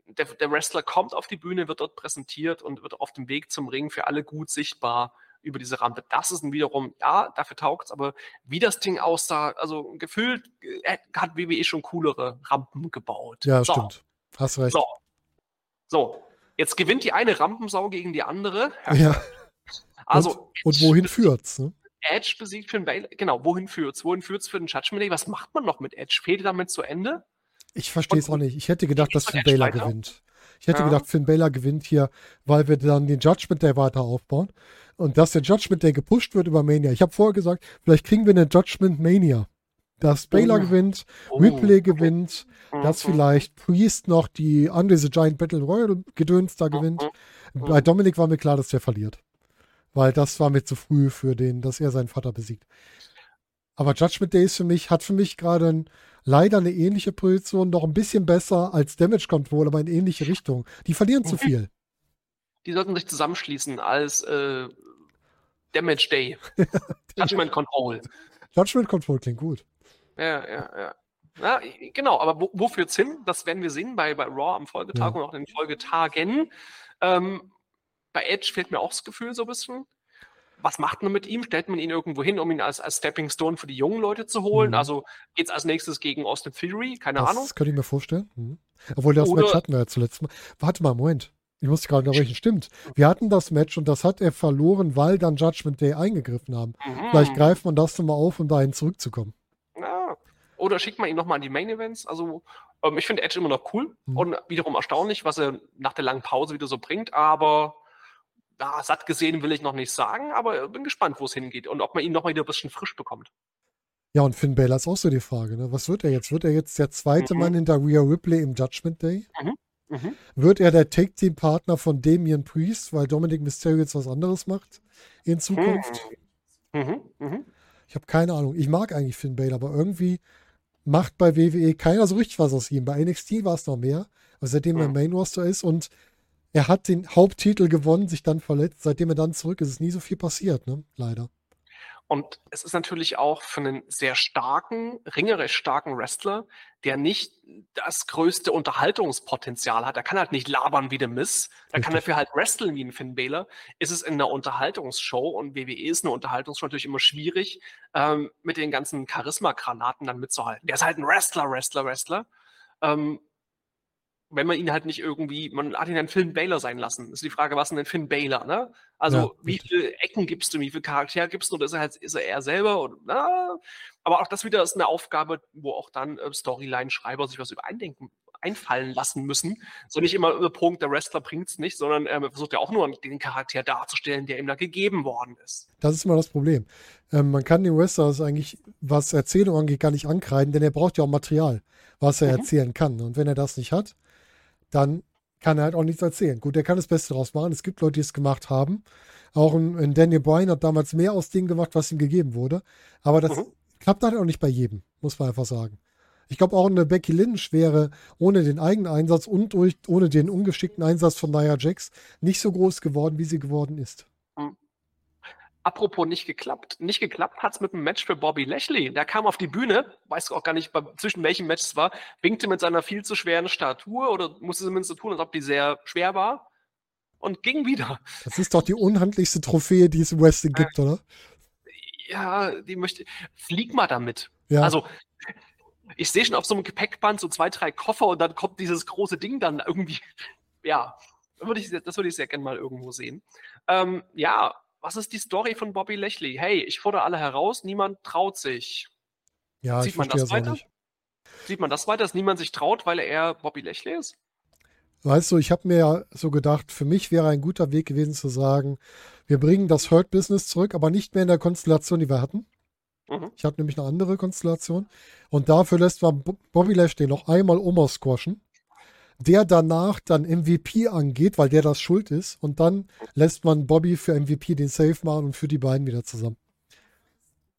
Der, der Wrestler kommt auf die Bühne, wird dort präsentiert und wird auf dem Weg zum Ring für alle gut sichtbar über diese Rampe. Das ist wiederum, ja, dafür taugt es, aber wie das Ding aussah, also gefühlt äh, hat WWE schon coolere Rampen gebaut. Ja, so, stimmt. Hast recht. So. so, jetzt gewinnt die eine Rampensau gegen die andere. Ja. Also, Und Edge wohin führt's? Ne? Edge besiegt Finn Balor. Genau, wohin führt's? Wohin führt's für den Judgment Day? Was macht man noch mit Edge? Fehlt damit zu Ende? Ich verstehe es Und- auch nicht. Ich hätte gedacht, dass Finn Edge Balor weiter? gewinnt. Ich hätte Ja. gedacht, Finn Balor gewinnt hier, weil wir dann den Judgment Day weiter aufbauen. Und dass der Judgment Day gepusht wird über Mania. Ich habe vorher gesagt, vielleicht kriegen wir eine Judgment Mania. Dass Baylor Oh. gewinnt, Oh, Ripley gewinnt, dass Mhm. vielleicht Priest noch die Andre the Giant Battle Royal Gedöns da gewinnt. Mhm. Bei Dominik war mir klar, dass der verliert. Weil das war mir zu früh für den, dass er seinen Vater besiegt. Aber Judgment Day ist für mich, hat für mich gerade ein, leider eine ähnliche Position, noch ein bisschen besser als Damage Control, aber in ähnliche Richtung. Die verlieren zu viel. Die sollten sich zusammenschließen als äh, Damage Day. Judgment Control. Judgment Control klingt gut. Ja, ja, ja. Ja, genau, aber wo, wo führt's hin? Das werden wir sehen bei, bei Raw am Folgetag Ja. und auch in den Folgetagen. Ähm, bei Edge fehlt mir auch das Gefühl so ein bisschen. Was macht man mit ihm? Stellt man ihn irgendwo hin, um ihn als, als Stepping Stone für die jungen Leute zu holen? Mhm. Also geht's als nächstes gegen Austin Theory? Keine das Ahnung. könnte ich mir vorstellen. Mhm. Obwohl das Match hatten wir ja zuletzt mal. Warte mal, Moment. Ich musste gerade unterbrechen. Stimmt. Wir hatten das Match und das hat er verloren, weil dann Judgment Day eingegriffen haben. Mhm. Vielleicht greift man das nochmal auf, um dahin zurückzukommen. Ja. Oder schickt man ihn nochmal an die Main Events. Also, ähm, ich finde Edge immer noch cool Mhm. und wiederum erstaunlich, was er nach der langen Pause wieder so bringt. Aber ja, satt gesehen will ich noch nicht sagen, aber bin gespannt, wo es hingeht und ob man ihn nochmal wieder ein bisschen frisch bekommt. Ja, und Finn Balor ist auch so die Frage. Ne? Was wird er jetzt? Wird er jetzt der zweite Mhm. Mann hinter Rhea Ripley im Judgment Day? Mhm. Wird er der Take-Team-Partner von Damian Priest, weil Dominic Mysterio jetzt was anderes macht in Zukunft? Mhm. Mhm. Ich habe keine Ahnung. Ich mag eigentlich Finn Balor, aber irgendwie macht bei WWE keiner so richtig was aus ihm. Bei NXT war es noch mehr, aber seitdem er Mhm. Main Roster ist und er hat den Haupttitel gewonnen, sich dann verletzt. Seitdem er dann zurück ist, ist nie so viel passiert, ne? Leider. Und es ist natürlich auch für einen sehr starken, ringerisch starken Wrestler, der nicht das größte Unterhaltungspotenzial hat. Er kann halt nicht labern wie der Miss. Da kann dafür halt wresteln wie ein Finn Balor. Ist es in einer Unterhaltungsshow und WWE ist eine Unterhaltungsshow natürlich immer schwierig, ähm, mit den ganzen Charisma-Granaten dann mitzuhalten. Der ist halt ein Wrestler, Wrestler, Wrestler. Ähm, wenn man ihn halt nicht irgendwie, man hat ihn einen Finn Baylor sein lassen. Ist die Frage, was ist denn Finn Baylor, ne? Also, Ja, wie viele Ecken gibst du, wie viel Charakter gibst du, oder ist er halt, ist er er selber? Oder, na, aber auch das wieder ist eine Aufgabe, wo auch dann äh, Storyline-Schreiber sich was über eindenken, einfallen lassen müssen. So nicht immer über Punkt, der Wrestler bringt's nicht, sondern ähm, er versucht ja auch nur den Charakter darzustellen, der ihm da gegeben worden ist. Das ist immer das Problem. Ähm, man kann den Wrestler eigentlich, was Erzählung angeht, gar nicht ankreiden, denn er braucht ja auch Material, was er Mhm. erzählen kann. Und wenn er das nicht hat, dann kann er halt auch nichts erzählen. Gut, er kann das Beste daraus machen. Es gibt Leute, die es gemacht haben. Auch ein, ein Daniel Bryan hat damals mehr aus dem gemacht, was ihm gegeben wurde. Aber das Mhm. klappt halt auch nicht bei jedem, muss man einfach sagen. Ich glaube, auch eine Becky Lynch wäre ohne den eigenen Einsatz und durch, ohne den ungeschickten Einsatz von Nia Jax nicht so groß geworden, wie sie geworden ist. Apropos nicht geklappt. Nicht geklappt hat's mit dem Match für Bobby Lashley. Der kam auf die Bühne, weiß auch gar nicht, zwischen welchem Match es war, winkte mit seiner viel zu schweren Statur oder musste zumindest so tun, als ob die sehr schwer war und ging wieder. Das ist doch die unhandlichste Trophäe, die es im Wrestling gibt, oder? ja, die möchte, flieg mal damit. Ja. Also, ich sehe schon auf so einem Gepäckband so zwei, drei Koffer und dann kommt dieses große Ding dann irgendwie. Ja, würde ich, das würde ich sehr gerne mal irgendwo sehen. Ähm, ja, was ist die Story von Bobby Lechley? Hey, ich fordere alle heraus, niemand traut sich. ja, sieht man das weiter? Sieht man das weiter, dass niemand sich traut, weil er Bobby Lechley ist? Weißt du, ich habe mir ja so gedacht, für mich wäre ein guter Weg gewesen zu sagen, wir bringen das Hurt-Business zurück, aber nicht mehr in der Konstellation, die wir hatten. Mhm. Ich hatte nämlich eine andere Konstellation. Und dafür lässt man Bo- Bobby Lashley noch einmal Oma squashen, der danach dann MVP angeht, weil der das schuld ist. Und dann lässt man Bobby für MVP den Save machen und für die beiden wieder zusammen.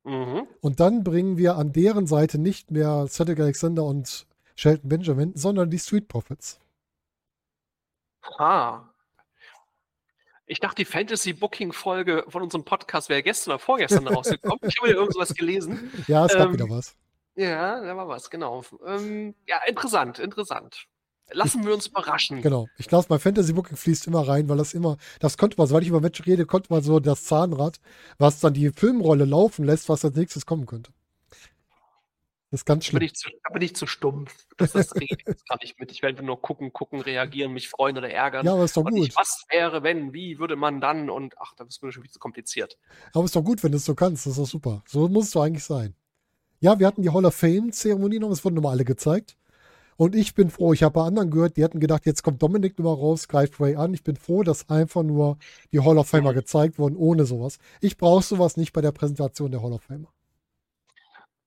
Mhm. Und dann bringen wir an deren Seite nicht mehr Cedric Alexander und Shelton Benjamin, sondern die Street Profits. Ah. Ich dachte, die Fantasy-Booking-Folge von unserem Podcast wäre gestern oder vorgestern rausgekommen. Ich habe ja irgendwas gelesen. Ja, es gab Ähm, wieder was. Ja, da war was, genau. Ähm, ja, interessant, interessant. Lassen wir uns überraschen. Genau. Ich glaube, mein Fantasy Booking fließt immer rein, weil das immer, das konnte man, soweit ich über Match rede, konnte man so das Zahnrad, was dann die Filmrolle laufen lässt, was als nächstes kommen könnte. Das ist ganz Da bin, schlimm. ich zu, da bin ich zu stumpf. Das, das rede ich jetzt gar nicht mit. Ich werde nur gucken, gucken, reagieren, mich freuen oder ärgern. Ja, aber ist doch und gut. nicht, was wäre, wenn, wie würde man dann und ach, das ist mir schon viel zu kompliziert. Aber ist doch gut, wenn du es so kannst. Das ist doch super. So muss es doch eigentlich sein. Ja, wir hatten die Hall of Fame-Zeremonie noch, es wurden nochmal alle gezeigt. Und ich bin froh, ich habe bei anderen gehört, die hatten gedacht, jetzt kommt Dominik nochmal raus, greift Ray an. Ich bin froh, dass einfach nur die Hall of Famer gezeigt wurden, ohne sowas. Ich brauche sowas nicht bei der Präsentation der Hall of Famer.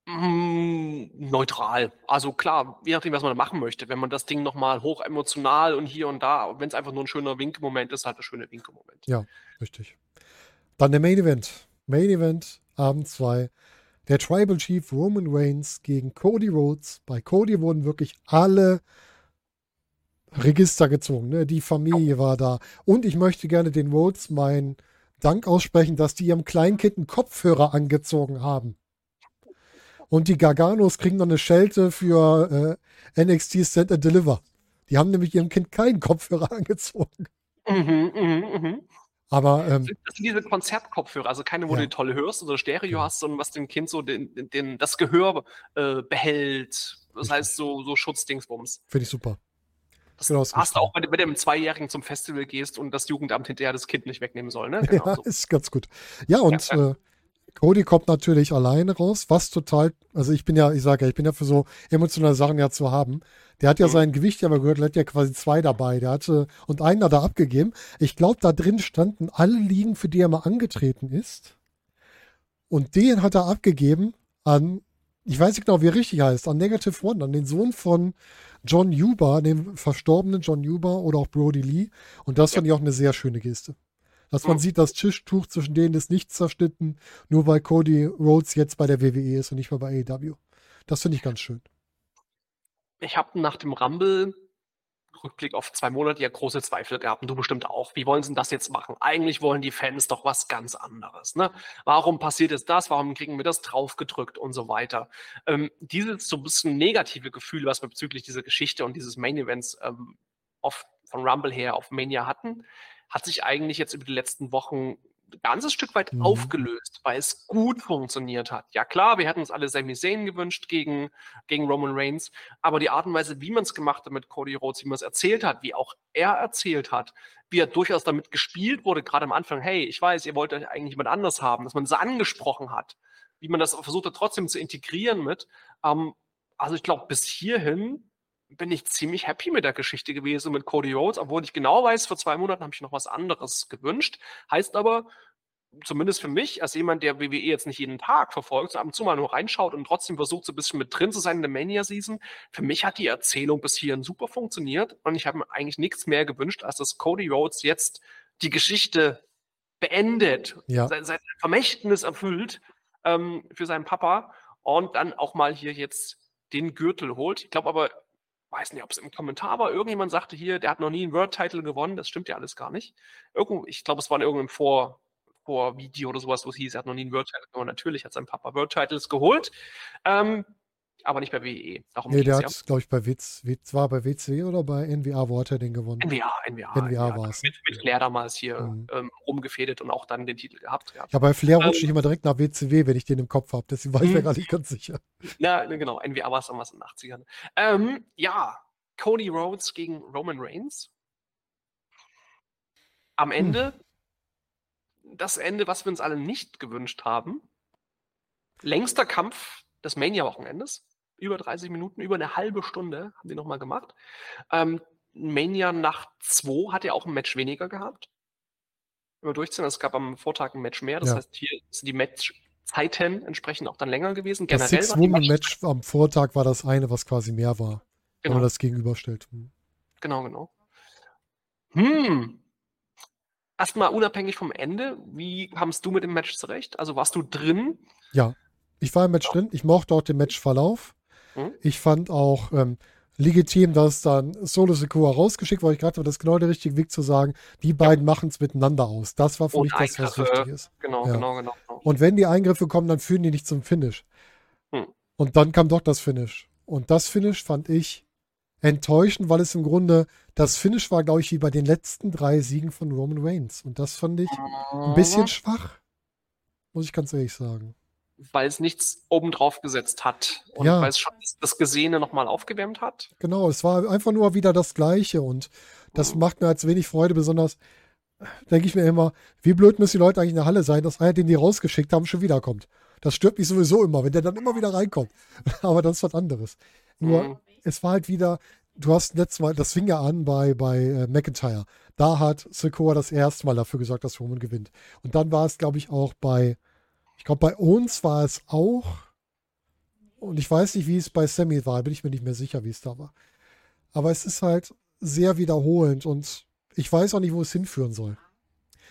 Mm, neutral. Also klar, je nachdem, was man da machen möchte. Wenn man das Ding nochmal hoch emotional und hier und da, wenn es einfach nur ein schöner Winkemoment ist, halt ein schöner Winkemoment. Ja, richtig. Dann der Main Event. Main Event, Abend 2. Der Tribal Chief Roman Reigns gegen Cody Rhodes. Bei Cody wurden wirklich alle Register gezogen. Ne? Die Familie war da. Und ich möchte gerne den Rhodes meinen Dank aussprechen, dass die ihrem Kleinkind einen Kopfhörer angezogen haben. Und die Garganos kriegen noch eine Schelte für äh, NXT Stand and Deliver. Die haben nämlich ihrem Kind keinen Kopfhörer angezogen. Mhm, mhm, mhm. Aber ähm, Das sind diese Konzertkopfhörer, also keine, wo Ja. du die tolle hörst oder Stereo Ja. hast, sondern was dem Kind so den, den- den, das Gehör äh, behält. Das Richtig. heißt so, so Schutzdingsbums. finde ich super. Das Genau, hast du auch, wenn, du- wenn du im Zweijährigen zum Festival gehst und das Jugendamt hinterher das Kind nicht wegnehmen soll. Ne? Ja, so. ist ganz gut. Ja, und Ja, Äh, Cody kommt natürlich alleine raus, was total, also ich bin ja, ich sage ja, ich bin ja für so emotionale Sachen ja zu haben. Der hat ja Mhm. sein Gewicht ja mal gehört, der hat ja quasi zwei dabei. Der hatte, und einen hat er abgegeben. Ich glaube, da drin standen alle Ligen, für die er mal angetreten ist. Und den hat er abgegeben an, ich weiß nicht genau, wie er richtig heißt, an Negative One, an den Sohn von John Huber, dem verstorbenen John Huber oder auch Brody Lee. Und das fand ich auch eine sehr schöne Geste. Dass man sieht, das Tischtuch zwischen denen ist nicht zerschnitten, nur weil Cody Rhodes jetzt bei der WWE ist und nicht mehr bei AEW. Das finde ich ganz schön. Ich habe nach dem Rumble, Rückblick auf zwei Monate, ja große Zweifel gehabt und du bestimmt auch. Wie wollen sie denn das jetzt machen? Eigentlich wollen die Fans doch was ganz anderes. Ne? Warum passiert jetzt das? Warum kriegen wir das draufgedrückt und so weiter? Ähm, dieses so ein bisschen negative Gefühl, was wir bezüglich dieser Geschichte und dieses Main Events ähm, auf, von Rumble her auf Mania hatten, hat sich eigentlich jetzt über die letzten Wochen ein ganzes Stück weit Mhm. aufgelöst, weil es gut funktioniert hat. Ja klar, wir hätten uns alle Sami Zayn gewünscht gegen, gegen Roman Reigns, aber die Art und Weise, wie man es gemacht hat mit Cody Rhodes, wie man es erzählt hat, wie auch er erzählt hat, wie er durchaus damit gespielt wurde, gerade am Anfang, hey, ich weiß, ihr wollt eigentlich jemand anders haben, dass man es angesprochen hat, wie man das versucht hat, trotzdem zu integrieren mit. Ähm, also ich glaube, bis hierhin bin ich ziemlich happy mit der Geschichte gewesen mit Cody Rhodes, obwohl ich genau weiß, vor zwei Monaten habe ich noch was anderes gewünscht. Heißt aber, zumindest für mich, als jemand, der WWE jetzt nicht jeden Tag verfolgt, ab und zu mal nur reinschaut und trotzdem versucht, so ein bisschen mit drin zu sein in der Mania-Season, für mich hat die Erzählung bis hierhin super funktioniert und ich habe mir eigentlich nichts mehr gewünscht, als dass Cody Rhodes jetzt die Geschichte beendet, Ja. sein, sein Vermächtnis erfüllt ähm, für seinen Papa und dann auch mal hier jetzt den Gürtel holt. Ich glaube aber, weiß nicht, ob es im Kommentar war, irgendjemand sagte hier, der hat noch nie einen World-Title gewonnen, das stimmt ja alles gar nicht. Irgendwo, ich glaube, es war in irgendeinem Vor, Vor-Video oder sowas, wo es hieß, er hat noch nie einen World-Title gewonnen. Natürlich hat sein Papa World-Titles geholt. Ähm, aber nicht bei WWE. Darum nee, der hat, ja. glaube ich, bei Witz, Witz war bei WCW oder bei NWA, wo hat er den gewonnen? NWA, NWA. NWA war es. Mit, mit Flair damals hier mhm. ähm, rumgefädet und auch dann den Titel gehabt. Ja, bei Flair ähm, rutsche ich immer direkt nach WCW, wenn ich den im Kopf habe. Deswegen war ich mir mhm. gar nicht ganz sicher. Na, genau, NWA war es damals in den 80ern. Ähm, ja, Cody Rhodes gegen Roman Reigns. Am hm. Ende, hm. das Ende, was wir uns alle nicht gewünscht haben. Längster Kampf des Mania-Wochenendes über 30 Minuten, über eine halbe Stunde haben die nochmal gemacht. Ähm, Mania Nacht 2 hat ja auch ein Match weniger gehabt. Immer durchziehen. Es gab am Vortag ein Match mehr. Das ja. heißt, hier sind die Matchzeiten entsprechend auch dann länger gewesen. Generell das Six-Woman-Match am Vortag war das eine, was quasi mehr war. Genau. Wenn man genau. das gegenüberstellt. Hm. Genau, genau. Hm. Erstmal unabhängig vom Ende, wie kamst du mit dem Match zurecht? Also warst du drin? Ja, ich war im Match ja. drin. Ich mochte auch den Matchverlauf. Hm? Ich fand auch ähm, legitim, dass dann Solo Secura rausgeschickt wurde. Ich gerade das ist genau der richtige Weg zu sagen, die beiden ja. machen es miteinander aus. Das war für Und mich das, was wichtig ist. Genau, ja. genau, genau, genau. Und wenn die Eingriffe kommen, dann führen die nicht zum Finish. Hm. Und dann kam doch das Finish. Und das Finish fand ich enttäuschend, weil es im Grunde das Finish war, glaube ich, wie bei den letzten drei Siegen von Roman Reigns. Und das fand ich ein bisschen schwach. Muss ich ganz ehrlich sagen weil es nichts obendrauf gesetzt hat und ja. weil es schon das Gesehene nochmal aufgewärmt hat. Genau, es war einfach nur wieder das Gleiche und das mhm. macht mir als wenig Freude, besonders denke ich mir immer, wie blöd müssen die Leute eigentlich in der Halle sein, dass einer, den die rausgeschickt haben, schon wiederkommt. Das stört mich sowieso immer, wenn der dann immer wieder reinkommt. Aber das ist was anderes. Nur, mhm. es war halt wieder, du hast letztes Mal, das fing ja an bei, bei äh, McIntyre. Da hat Sokoa das erste Mal dafür gesorgt, dass Roman gewinnt. Und dann war es, glaube ich, auch bei ich glaube, bei uns war es auch. Und ich weiß nicht, wie es bei Sammy war, bin ich mir nicht mehr sicher, wie es da war. Aber es ist halt sehr wiederholend und ich weiß auch nicht, wo es hinführen soll.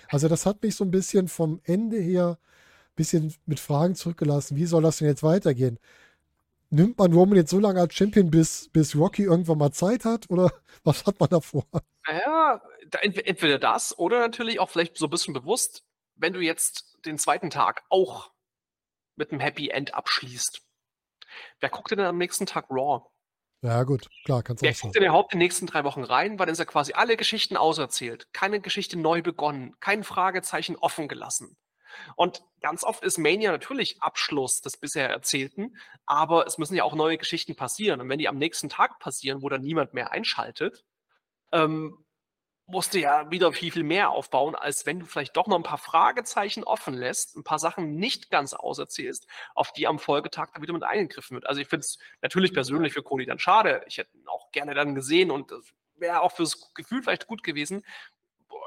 Also das hat mich so ein bisschen vom Ende her ein bisschen mit Fragen zurückgelassen. Wie soll das denn jetzt weitergehen? Nimmt man Roman jetzt so lange als Champion, bis, bis Rocky irgendwann mal Zeit hat? Oder was hat man davor? Naja, entweder das oder natürlich auch vielleicht so ein bisschen bewusst, wenn du jetzt den zweiten Tag auch mit einem Happy End abschließt, wer guckt denn am nächsten Tag Raw? Ja, gut, klar, kannst du Wer guckt denn überhaupt in den nächsten drei Wochen rein? Weil dann ist ja quasi alle Geschichten auserzählt. Keine Geschichte neu begonnen. Kein Fragezeichen offen gelassen. Und ganz oft ist Mania natürlich Abschluss des bisher Erzählten, aber es müssen ja auch neue Geschichten passieren. Und wenn die am nächsten Tag passieren, wo dann niemand mehr einschaltet, ähm, musst du ja wieder viel, viel mehr aufbauen, als wenn du vielleicht doch noch ein paar Fragezeichen offen lässt, ein paar Sachen nicht ganz auserzählst, auf die am Folgetag dann wieder mit eingegriffen wird. Also ich finde es natürlich persönlich für Cody dann schade. Ich hätte ihn auch gerne dann gesehen und das wäre auch fürs Gefühl vielleicht gut gewesen.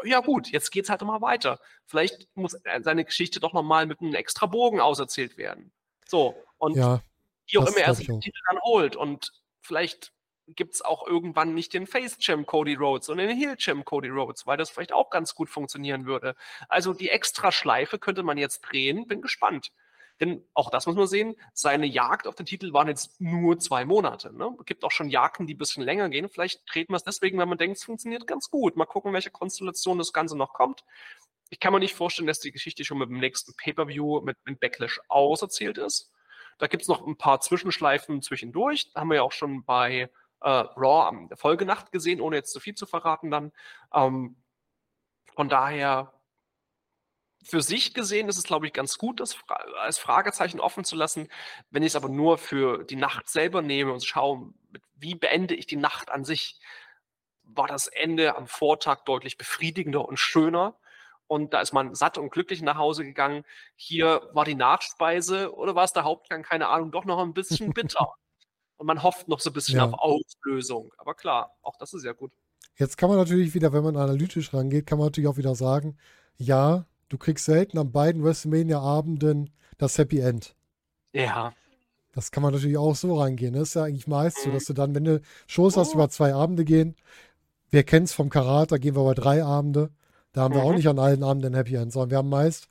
Ja gut, jetzt geht es halt mal weiter. Vielleicht muss seine Geschichte doch nochmal mit einem extra Bogen auserzählt werden. So, und ja, wie auch immer er sich den Titel dann holt und vielleicht gibt es auch irgendwann nicht den Face-Champ Cody Rhodes, sondern den Heel-Champ Cody Rhodes, weil das vielleicht auch ganz gut funktionieren würde. Also die Extraschleife könnte man jetzt drehen, bin gespannt. Denn auch das muss man sehen, seine Jagd auf den Titel waren jetzt nur zwei Monate. Ne? Es gibt auch schon Jagden, die ein bisschen länger gehen. Vielleicht treten wir es deswegen, weil man denkt, es funktioniert ganz gut. Mal gucken, welche Konstellation das Ganze noch kommt. Ich kann mir nicht vorstellen, dass die Geschichte schon mit dem nächsten Pay-Per-View mit, mit Backlash auserzählt ist. Da gibt es noch ein paar Zwischenschleifen zwischendurch. Da haben wir ja auch schon bei äh, Raw am der Folgenacht gesehen, ohne jetzt zu viel zu verraten dann. Ähm, von daher für sich gesehen ist es, glaube ich, ganz gut, das als Fragezeichen offen zu lassen. Wenn ich es aber nur für die Nacht selber nehme und schaue, wie beende ich die Nacht an sich, war das Ende am Vortag deutlich befriedigender und schöner. Und da ist man satt und glücklich nach Hause gegangen. Hier war die Nachspeise oder war es der Hauptgang, keine Ahnung, doch noch ein bisschen bitter. Und man hofft noch so ein bisschen ja. auf Auslösung. Aber klar, auch das ist ja gut. Jetzt kann man natürlich wieder, wenn man analytisch rangeht, kann man natürlich auch wieder sagen, ja, du kriegst selten an beiden WrestleMania-Abenden das Happy End. Ja. Das kann man natürlich auch so reingehen. Das ist ja eigentlich meist so, mhm. dass du dann, wenn du Shows hast, oh. über zwei Abende gehen, wir kennen es vom Karat, da gehen wir über drei Abende. Da haben wir auch mhm. nicht an allen Abenden ein Happy End, sondern wir haben meist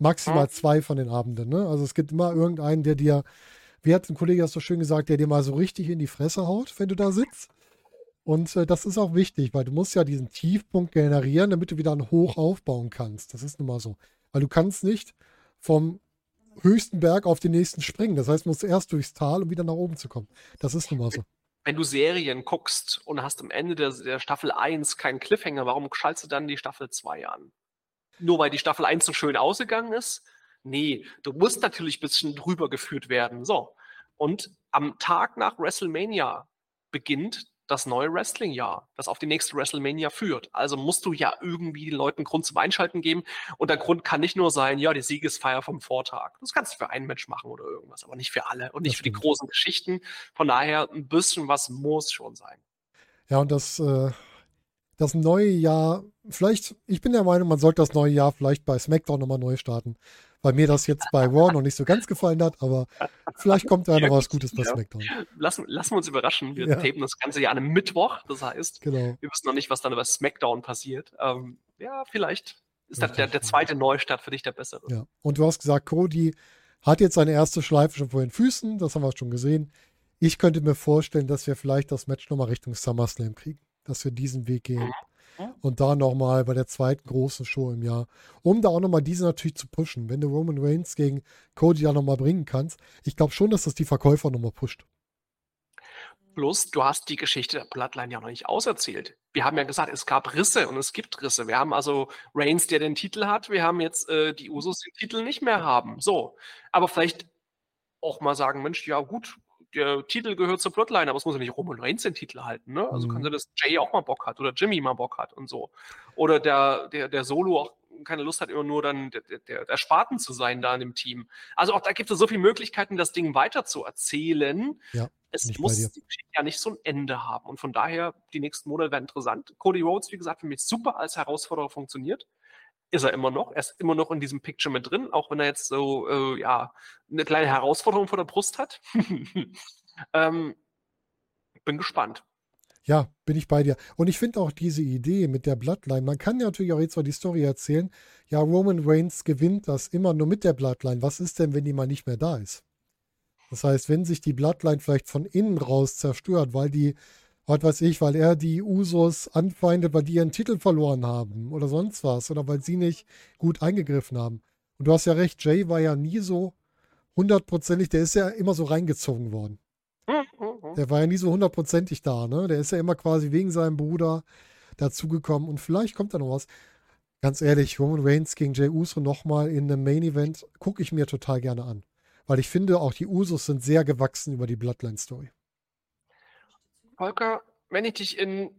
maximal mhm. zwei von den Abenden. Ne? Also es gibt immer irgendeinen, der dir wie hat ein Kollege das so schön gesagt, der dir mal so richtig in die Fresse haut, wenn du da sitzt. Und äh, das ist auch wichtig, weil du musst ja diesen Tiefpunkt generieren, damit du wieder einen Hoch aufbauen kannst. Das ist nun mal so. Weil du kannst nicht vom höchsten Berg auf den nächsten springen. Das heißt, man muss erst durchs Tal, um wieder nach oben zu kommen. Das ist nun mal so. Wenn du Serien guckst und hast am Ende der, der Staffel 1 keinen Cliffhanger, warum schaltest du dann die Staffel 2 an? Nur weil die Staffel 1 so schön ausgegangen ist? Nee, du musst natürlich ein bisschen drüber geführt werden. So. Und am Tag nach WrestleMania beginnt das neue Wrestling-Jahr, das auf die nächste WrestleMania führt. Also musst du ja irgendwie den Leuten Grund zum Einschalten geben. Und der Grund kann nicht nur sein, ja, die Siegesfeier vom Vortag. Das kannst du für ein Match machen oder irgendwas, aber nicht für alle und nicht für die großen Geschichten. Von daher ein bisschen was muss schon sein. Ja, und das, äh, das neue Jahr, vielleicht, ich bin der Meinung, man sollte das neue Jahr vielleicht bei SmackDown nochmal neu starten weil mir das jetzt bei Raw noch nicht so ganz gefallen hat, aber vielleicht kommt da ja, noch was Gutes bei ja. SmackDown. Lassen, lassen wir uns überraschen. Wir ja. tapen das Ganze ja an einem Mittwoch, das heißt, genau. wir wissen noch nicht, was dann bei SmackDown passiert. Ähm, ja, vielleicht ist der, der, der, zweite Neustart für dich der bessere. Ja, und du hast gesagt, Cody hat jetzt seine erste Schleife schon vor den Füßen, das haben wir schon gesehen. Ich könnte mir vorstellen, dass wir vielleicht das Match nochmal Richtung SummerSlam kriegen, dass wir diesen Weg gehen. Mhm und da nochmal bei der zweiten großen Show im Jahr, um da auch nochmal diese natürlich zu pushen. Wenn du Roman Reigns gegen Cody da nochmal bringen kannst, ich glaube schon, dass das die Verkäufer nochmal pusht. Plus, du hast die Geschichte der Bloodline ja noch nicht auserzählt. Wir haben ja gesagt, es gab Risse und es gibt Risse. Wir haben also Reigns, der den Titel hat. Wir haben jetzt äh, die Usos, die den Titel nicht mehr haben. So. Aber vielleicht auch mal sagen, Mensch, ja gut, der Titel gehört zur Plotline, aber es muss ja nicht Roman Reigns den Titel halten. Ne? Also mhm. kann sein, dass Jay auch mal Bock hat oder Jimmy mal Bock hat und so. Oder der, der, der Solo auch keine Lust hat, immer nur dann der, der, der Spaten zu sein da in dem Team. Also auch da gibt es so viele Möglichkeiten, das Ding weiter zu erzählen. Ja, es muss ja nicht so ein Ende haben. Und von daher, die nächsten Monate werden interessant. Cody Rhodes, wie gesagt, für mich super als Herausforderer funktioniert ist er immer noch. Er ist immer noch in diesem Picture mit drin, auch wenn er jetzt so, äh, ja, eine kleine Herausforderung vor der Brust hat. ähm, bin gespannt. Ja, bin ich bei dir. Und ich finde auch diese Idee mit der Bloodline, man kann ja natürlich auch jetzt mal die Story erzählen, ja, Roman Reigns gewinnt das immer nur mit der Bloodline. Was ist denn, wenn die mal nicht mehr da ist? Das heißt, wenn sich die Bloodline vielleicht von innen raus zerstört, weil die was weiß ich, weil er die Usos anfeindet, weil die ihren Titel verloren haben oder sonst was oder weil sie nicht gut eingegriffen haben. Und du hast ja recht, Jay war ja nie so hundertprozentig, der ist ja immer so reingezogen worden. Der war ja nie so hundertprozentig da, ne? Der ist ja immer quasi wegen seinem Bruder dazugekommen und vielleicht kommt da noch was. Ganz ehrlich, Roman Reigns gegen Jay Uso nochmal in einem Main Event gucke ich mir total gerne an. Weil ich finde, auch die Usos sind sehr gewachsen über die Bloodline-Story. Volker, wenn ich dich in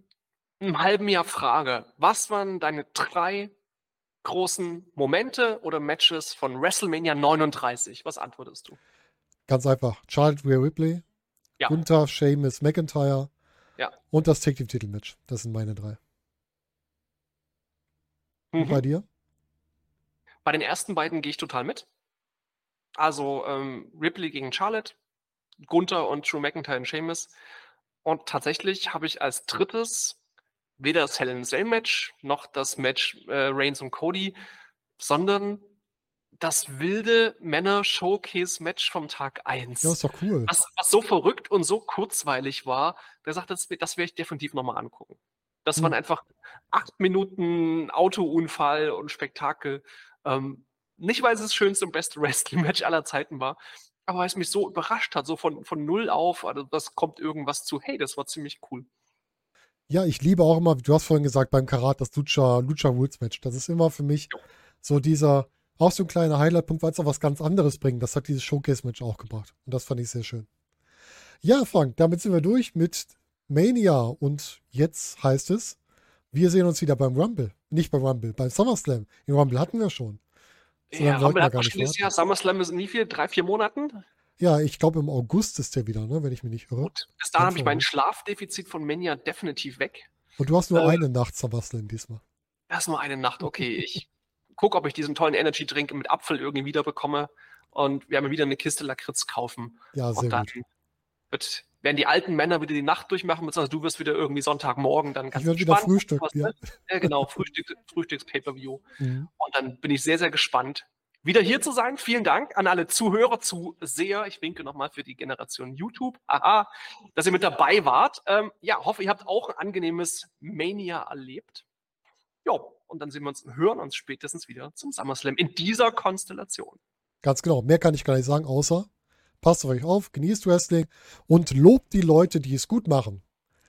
einem halben Jahr frage, was waren deine drei großen Momente oder Matches von WrestleMania 39? Was antwortest du? Ganz einfach. Charlotte Rhea Ripley, ja. Gunther, Sheamus, McIntyre ja. und das Tag Team Titelmatch. Das sind meine drei. Mhm. Und bei dir? Bei den ersten beiden gehe ich total mit. Also ähm, Ripley gegen Charlotte, Gunther und Drew McIntyre und Sheamus. Und tatsächlich habe ich als drittes weder das Hell in Cell Match noch das Match äh, Reigns und Cody, sondern das wilde Männer-Showcase-Match vom Tag 1. Ja, ist doch cool. Was, was so verrückt und so kurzweilig war, der sagt, das, das werde ich definitiv nochmal angucken. Das hm. waren einfach acht Minuten Autounfall und Spektakel. Ähm, nicht, weil es das schönste und beste Wrestling-Match aller Zeiten war, aber weil es mich so überrascht hat, so von, von null auf, also das kommt irgendwas zu, hey, das war ziemlich cool. Ja, ich liebe auch immer, du hast vorhin gesagt, beim Karat das Lucha, Lucha Rules Match. Das ist immer für mich jo. so dieser, auch so ein kleiner Highlight-Punkt, weil es auch was ganz anderes bringt. Das hat dieses Showcase-Match auch gebracht. Und das fand ich sehr schön. Ja, Frank, damit sind wir durch mit Mania. Und jetzt heißt es, wir sehen uns wieder beim Rumble. Nicht beim Rumble, beim SummerSlam. Den Rumble hatten wir schon. So ja, Rumble hat schon dieses Jahr. SummerSlam ist nie viel, drei, vier Monaten. Ja, ich glaube im August ist der wieder, ne, wenn ich mich nicht irre. Gut, bis dahin habe ich mein Schlafdefizit von Mania definitiv weg. Und du hast nur äh, eine Nacht SummerSlam diesmal. Erst nur eine Nacht, okay. ich gucke, ob ich diesen tollen Energy-Drink mit Apfel irgendwie wiederbekomme. Und wir haben wieder eine Kiste Lakritz kaufen. Ja, sehr und dann gut. Wird, werden die alten Männer wieder die Nacht durchmachen, beziehungsweise du wirst wieder irgendwie Sonntagmorgen dann ganz Ich werde wieder Frühstück, was, ja. Ja. genau, Frühstück, Frühstücks-Pay-Per-View. Mhm. Und dann bin ich sehr, sehr gespannt, wieder hier zu sein. Vielen Dank an alle Zuhörer, Zuseher. Ich winke nochmal für die Generation YouTube. Aha, dass ihr mit dabei wart. Ähm, ja, hoffe, ihr habt auch ein angenehmes Mania erlebt. Ja, und dann sehen wir uns hören uns spätestens wieder zum SummerSlam in dieser Konstellation. Ganz genau. Mehr kann ich gar nicht sagen, außer passt auf euch auf, genießt Wrestling und lobt die Leute, die es gut machen.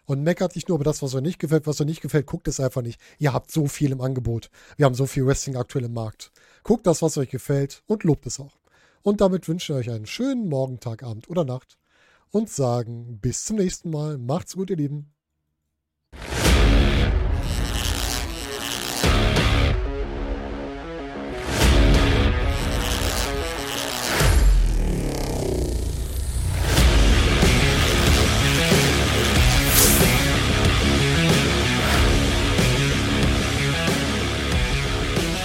Und meckert nicht nur über das, was euch nicht gefällt. Was euch nicht gefällt, guckt es einfach nicht. Ihr habt so viel im Angebot. Wir haben so viel Wrestling aktuell im Markt. Guckt das, was euch gefällt und lobt es auch. Und damit wünsche ich euch einen schönen Morgen, Tag, Abend oder Nacht und sagen bis zum nächsten Mal. Macht's gut, ihr Lieben.